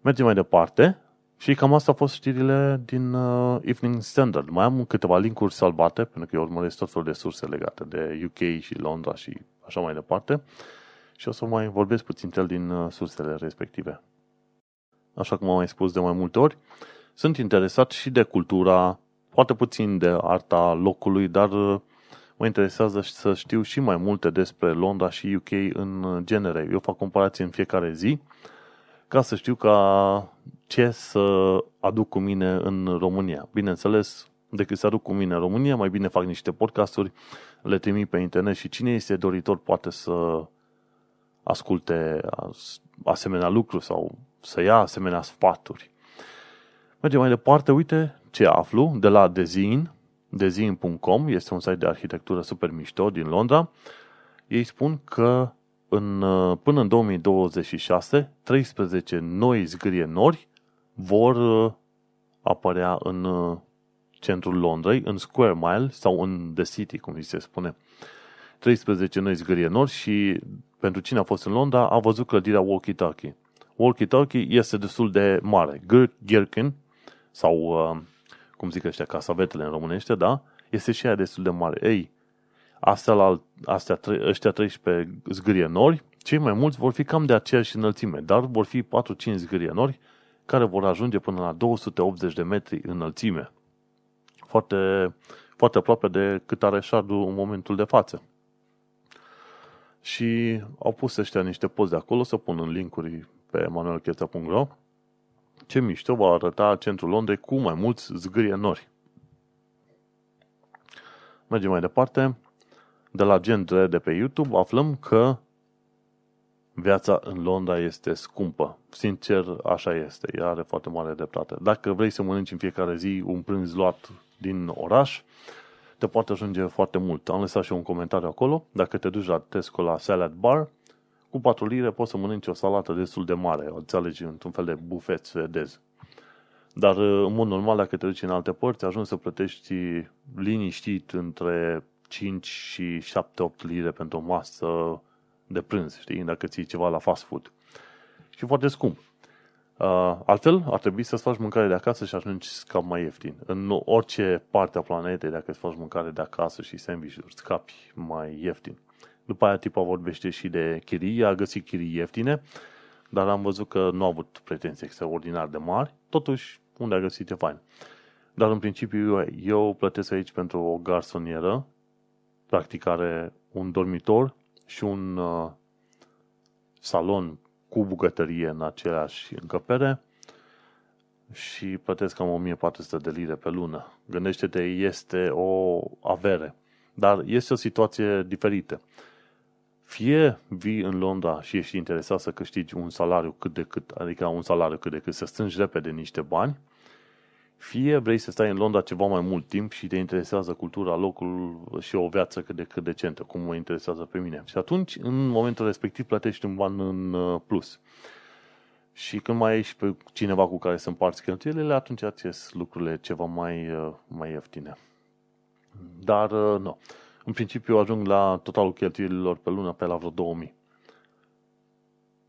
Mergem mai departe și cam asta au fost știrile din uh, Evening Standard. Mai am câteva linkuri salvate, pentru că eu urmăresc tot felul de surse legate de UK și Londra și așa mai departe. Și o să mai vorbesc puțin el din uh, sursele respective. Așa cum am mai spus de mai multe ori, sunt interesat și de cultura, poate puțin de arta locului, dar uh, mă interesează să știu și mai multe despre Londra și UK în genere. Eu fac comparații în fiecare zi ca să știu ca ce să aduc cu mine în România. Bineînțeles, decât să aduc cu mine în România, mai bine fac niște podcasturi, le trimit pe internet și cine este doritor poate să asculte asemenea lucruri sau să ia asemenea sfaturi. Mergem mai departe, uite ce aflu de la Dezin, dezin.com, este un site de arhitectură super mișto din Londra. Ei spun că în, uh, până în 2026, 13 noi zgârie nori vor uh, apărea în uh, centrul Londrei, în Square Mile sau în The City, cum se spune. 13 noi zgârie nori și pentru cine a fost în Londra a văzut clădirea Walkie-Talkie. Walkie-Talkie este destul de mare. Gherkin, sau cum zic ăștia, casavetele în românește, da? Este și ea destul de mare. Ei, astea, la, astea ăștia 13 zgârie nori, cei mai mulți vor fi cam de aceeași înălțime, dar vor fi 4-5 zgârie nori care vor ajunge până la 280 de metri înălțime. Foarte, foarte aproape de cât are șardul în momentul de față. Și au pus ăștia niște poze acolo, să pun în linkuri pe manuelcheța.ro ce mișto va arăta centrul Londrei cu mai mulți zgârie nori. Mergem mai departe de la Gen 3 de pe YouTube, aflăm că viața în Londra este scumpă. Sincer, așa este. Ea are foarte mare dreptate. Dacă vrei să mănânci în fiecare zi un prânz luat din oraș, te poate ajunge foarte mult. Am lăsat și un comentariu acolo. Dacă te duci la Tesco la Salad Bar, cu 4 lire poți să mănânci o salată destul de mare. Îți alegi într-un fel de bufet suedez. Dar, în mod normal, dacă te duci în alte părți, ajungi să plătești liniștit între 5 și 7-8 lire pentru o masă de prânz, știi, dacă ții ceva la fast food. Și foarte scump. Uh, altfel, ar trebui să-ți faci mâncare de acasă și ajungi scap mai ieftin. În orice parte a planetei, dacă îți faci mâncare de acasă și sandwich-uri, scapi mai ieftin. După aia tipa vorbește și de chirii, a găsit chirii ieftine, dar am văzut că nu a avut pretenții extraordinar de mari, totuși, unde a găsit e fain. Dar în principiu eu plătesc aici pentru o garsonieră practic are un dormitor și un uh, salon cu bucătărie în aceleași încăpere și plătesc cam 1400 de lire pe lună. Gândește-te, este o avere. Dar este o situație diferită. Fie vii în Londra și ești interesat să câștigi un salariu cât de cât, adică un salariu cât de cât, să strângi repede niște bani, fie vrei să stai în Londra ceva mai mult timp și te interesează cultura locului și o viață cât de cât decentă, cum mă interesează pe mine. Și atunci, în momentul respectiv, plătești un ban în uh, plus. Și când mai ești pe cineva cu care să împarți cheltuielile, atunci îți lucrurile ceva mai, uh, mai ieftine. Dar, uh, nu. În principiu ajung la totalul cheltuielilor pe lună pe la vreo 2000.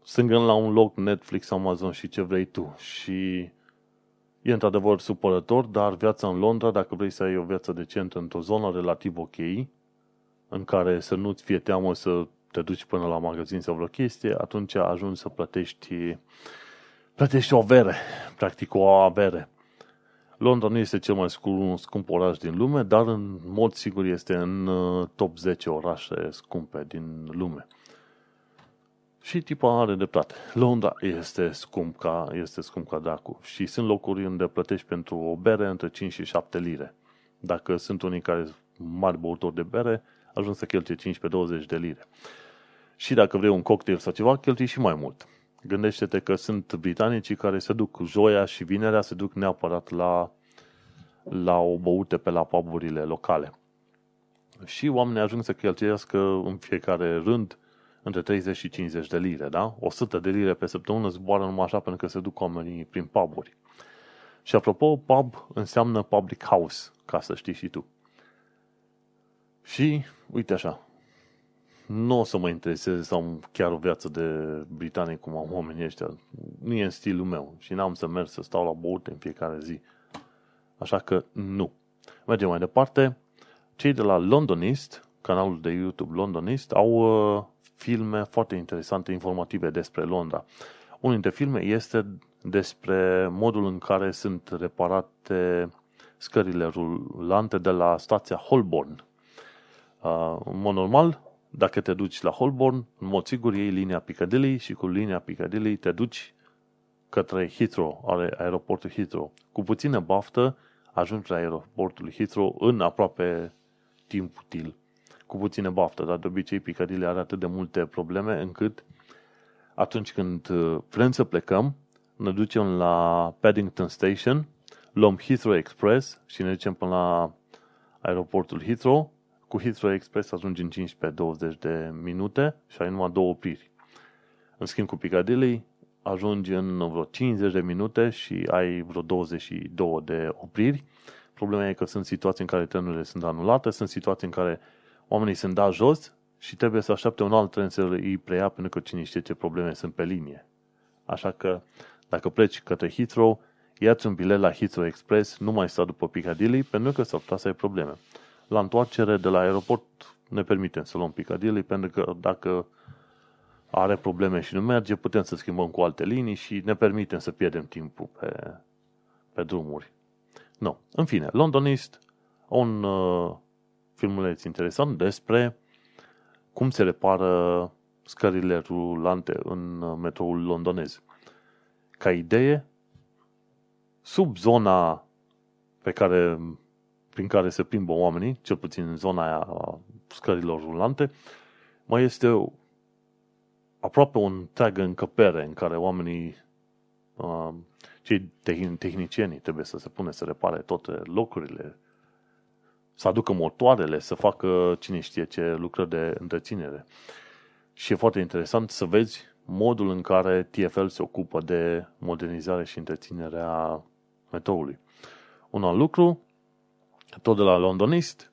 Strângând la un loc Netflix, Amazon și ce vrei tu. Și E într-adevăr supărător, dar viața în Londra, dacă vrei să ai o viață decentă într-o zonă relativ ok, în care să nu-ți fie teamă să te duci până la magazin sau vreo chestie, atunci ajungi să plătești, plătești o avere, practic o avere. Londra nu este cel mai scump, scump oraș din lume, dar în mod sigur este în uh, top 10 orașe scumpe din lume. Și tipa are dreptate. Londra este scump ca, este scump ca dracu. Și sunt locuri unde plătești pentru o bere între 5 și 7 lire. Dacă sunt unii care sunt mari băutori de bere, ajung să cheltuie 15-20 de lire. Și dacă vrei un cocktail sau ceva, cheltui și mai mult. Gândește-te că sunt britanicii care se duc joia și vinerea, se duc neapărat la, la o băute pe la puburile locale. Și oamenii ajung să cheltuiască în fiecare rând între 30 și 50 de lire, da? 100 de lire pe săptămână zboară numai așa pentru că se duc oamenii prin puburi. Și apropo, pub înseamnă public house, ca să știi și tu. Și, uite așa, nu o să mă intereseze să am chiar o viață de britanic cum am oamenii ăștia. Nu e în stilul meu și n-am să merg să stau la băute în fiecare zi. Așa că nu. Mergem mai departe. Cei de la Londonist, canalul de YouTube Londonist, au uh, filme foarte interesante, informative despre Londra. Unul dintre filme este despre modul în care sunt reparate scările rulante de la stația Holborn. Uh, în mod normal, dacă te duci la Holborn, în mod sigur iei linia Piccadilly și cu linia Piccadilly te duci către Heathrow, are aeroportul Heathrow. Cu puțină baftă ajungi la aeroportul Heathrow în aproape timp util. Cu puțină baftă, dar de obicei Piccadilly are atât de multe probleme încât atunci când uh, vrem să plecăm, ne ducem la Paddington Station, luăm Heathrow Express și ne ducem până la aeroportul Heathrow cu Heathrow Express ajungi în 15-20 de minute și ai numai două opriri. În schimb cu Piccadilly ajungi în vreo 50 de minute și ai vreo 22 de opriri. Problema e că sunt situații în care trenurile sunt anulate, sunt situații în care oamenii sunt dați jos și trebuie să aștepte un alt tren să îi preia pentru că cine știe ce probleme sunt pe linie. Așa că dacă pleci către Heathrow, ia-ți un bilet la Heathrow Express, nu mai sta după Piccadilly, pentru că s-ar putea să ai probleme la întoarcere de la aeroport ne permitem să luăm Piccadilly, pentru că dacă are probleme și nu merge, putem să schimbăm cu alte linii și ne permitem să pierdem timpul pe, pe drumuri. Nu. În fine, Londonist, un uh, filmuleț interesant despre cum se repară scările rulante în uh, metroul londonez. Ca idee, sub zona pe care prin care se plimbă oamenii, cel puțin în zona aia a scărilor rulante, mai este aproape un tag încăpere în care oamenii, uh, cei tehnicienii trebuie să se pune să repare toate locurile, să aducă motoarele, să facă cine știe ce lucrări de întreținere. Și e foarte interesant să vezi modul în care TFL se ocupă de modernizare și întreținerea metroului. Un alt lucru tot de la Londonist,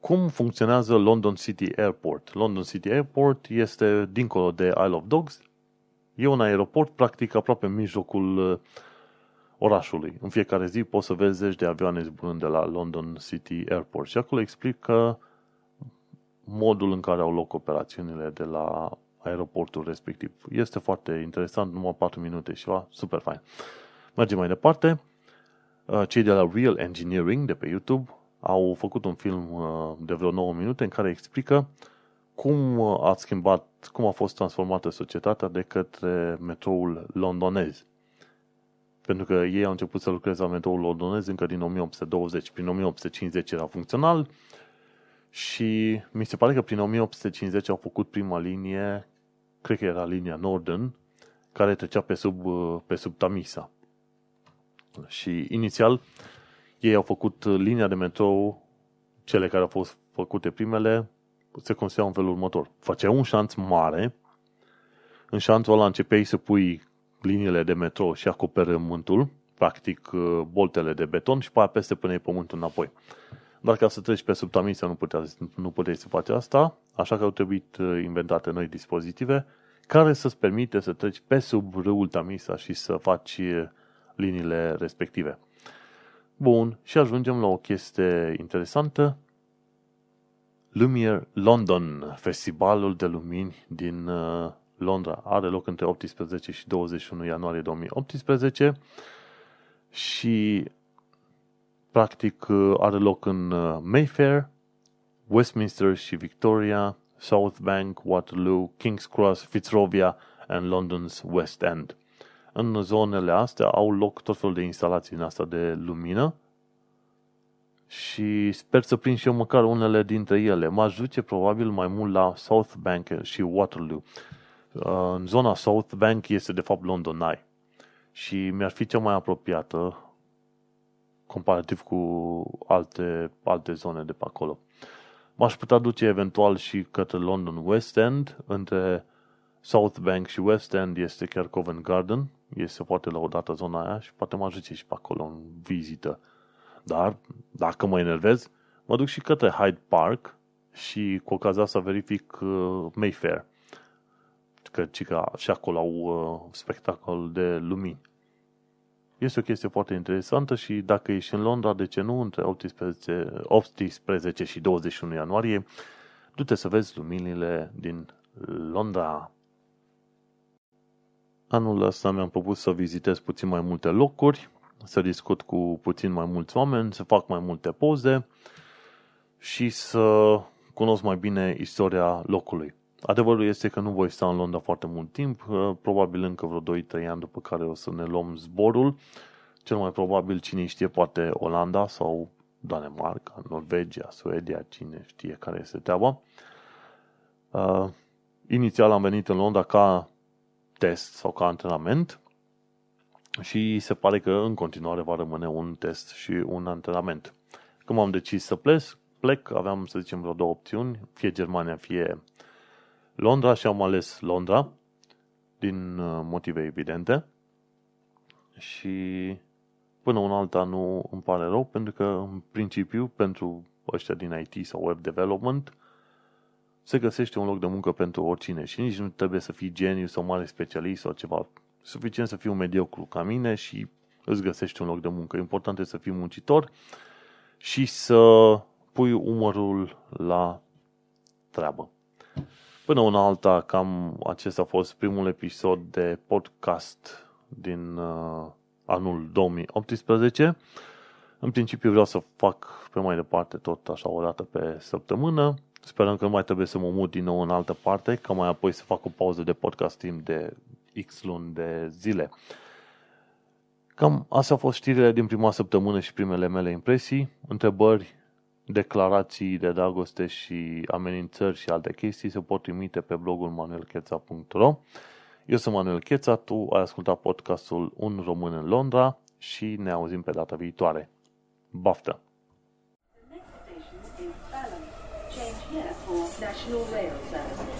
cum funcționează London City Airport. London City Airport este dincolo de Isle of Dogs. E un aeroport practic aproape în mijlocul uh, orașului. În fiecare zi poți să vezi zeci de avioane zburând de la London City Airport. Și acolo explică modul în care au loc operațiunile de la aeroportul respectiv. Este foarte interesant, numai 4 minute și ceva, super fain. Mergem mai departe. Uh, cei de la Real Engineering de pe YouTube au făcut un film uh, de vreo 9 minute în care explică cum uh, a schimbat, cum a fost transformată societatea de către metroul londonez. Pentru că ei au început să lucreze la metroul londonez încă din 1820. Prin 1850 era funcțional și mi se pare că prin 1850 au făcut prima linie, cred că era linia Northern, care trecea pe sub, pe sub Tamisa. Și inițial ei au făcut linia de metrou, cele care au fost făcute primele, se construiau în felul următor. Făceau un șanț mare, în șanțul ăla începeai să pui liniile de metrou și acoperământul, practic uh, boltele de beton și pe aia peste puneai pământul înapoi. Dar ca să treci pe sub Tamisa nu puteai, nu puteai să faci asta, așa că au trebuit uh, inventate noi dispozitive care să-ți permite să treci pe sub râul Tamisa și să faci uh, liniile respective. Bun, și ajungem la o chestie interesantă. Lumiere London, festivalul de lumini din uh, Londra, are loc între 18 și 21 ianuarie 2018 și practic uh, are loc în uh, Mayfair, Westminster și Victoria, South Bank, Waterloo, King's Cross, Fitzrovia and London's West End. În zonele astea au loc tot felul de instalații în asta de lumină și sper să prind și eu măcar unele dintre ele. M-aș duce probabil mai mult la South Bank și Waterloo. Uh, în zona South Bank este de fapt London Eye și mi-ar fi cea mai apropiată comparativ cu alte, alte zone de pe acolo. M-aș putea duce eventual și către London West End, între South Bank și West End este chiar Covent Garden, este poate la o dată zona aia și poate mă ajute și pe acolo în vizită. Dar, dacă mă enervez, mă duc și către Hyde Park și cu ocazia să verific uh, Mayfair. Că, că și acolo au uh, spectacol de lumini. Este o chestie foarte interesantă și dacă ești în Londra, de ce nu, între 18, 18 și 21 ianuarie, du-te să vezi luminile din Londra. Anul ăsta mi-am propus să vizitez puțin mai multe locuri, să discut cu puțin mai mulți oameni, să fac mai multe poze și să cunosc mai bine istoria locului. Adevărul este că nu voi sta în Londra foarte mult timp, uh, probabil încă vreo 2-3 ani după care o să ne luăm zborul. Cel mai probabil, cine știe, poate Olanda sau Danemarca, Norvegia, Suedia, cine știe care este treaba. Uh, inițial am venit în Londra ca test sau ca antrenament și se pare că în continuare va rămâne un test și un antrenament. Când am decis să plec, plec, aveam, să zicem, vreo două opțiuni, fie Germania, fie Londra și am ales Londra din uh, motive evidente și până un alta nu îmi pare rău pentru că în principiu pentru ăștia din IT sau web development se găsește un loc de muncă pentru oricine și nici nu trebuie să fii geniu sau mare specialist sau ceva. Suficient să fii un mediocru ca mine și îți găsești un loc de muncă. Important este să fii muncitor și să pui umărul la treabă. Până una alta, cam acesta a fost primul episod de podcast din uh, anul 2018. În principiu vreau să fac pe mai departe tot așa o dată pe săptămână. Sperăm că nu mai trebuie să mă mut din nou în altă parte, ca mai apoi să fac o pauză de podcast timp de X luni de zile. Cam astea au fost știrile din prima săptămână și primele mele impresii. Întrebări, declarații de dragoste și amenințări și alte chestii se pot trimite pe blogul manuelcheța.ro Eu sunt Manuel Cheța, tu ai ascultat podcastul Un român în Londra și ne auzim pe data viitoare. Baftă! National Rail Services.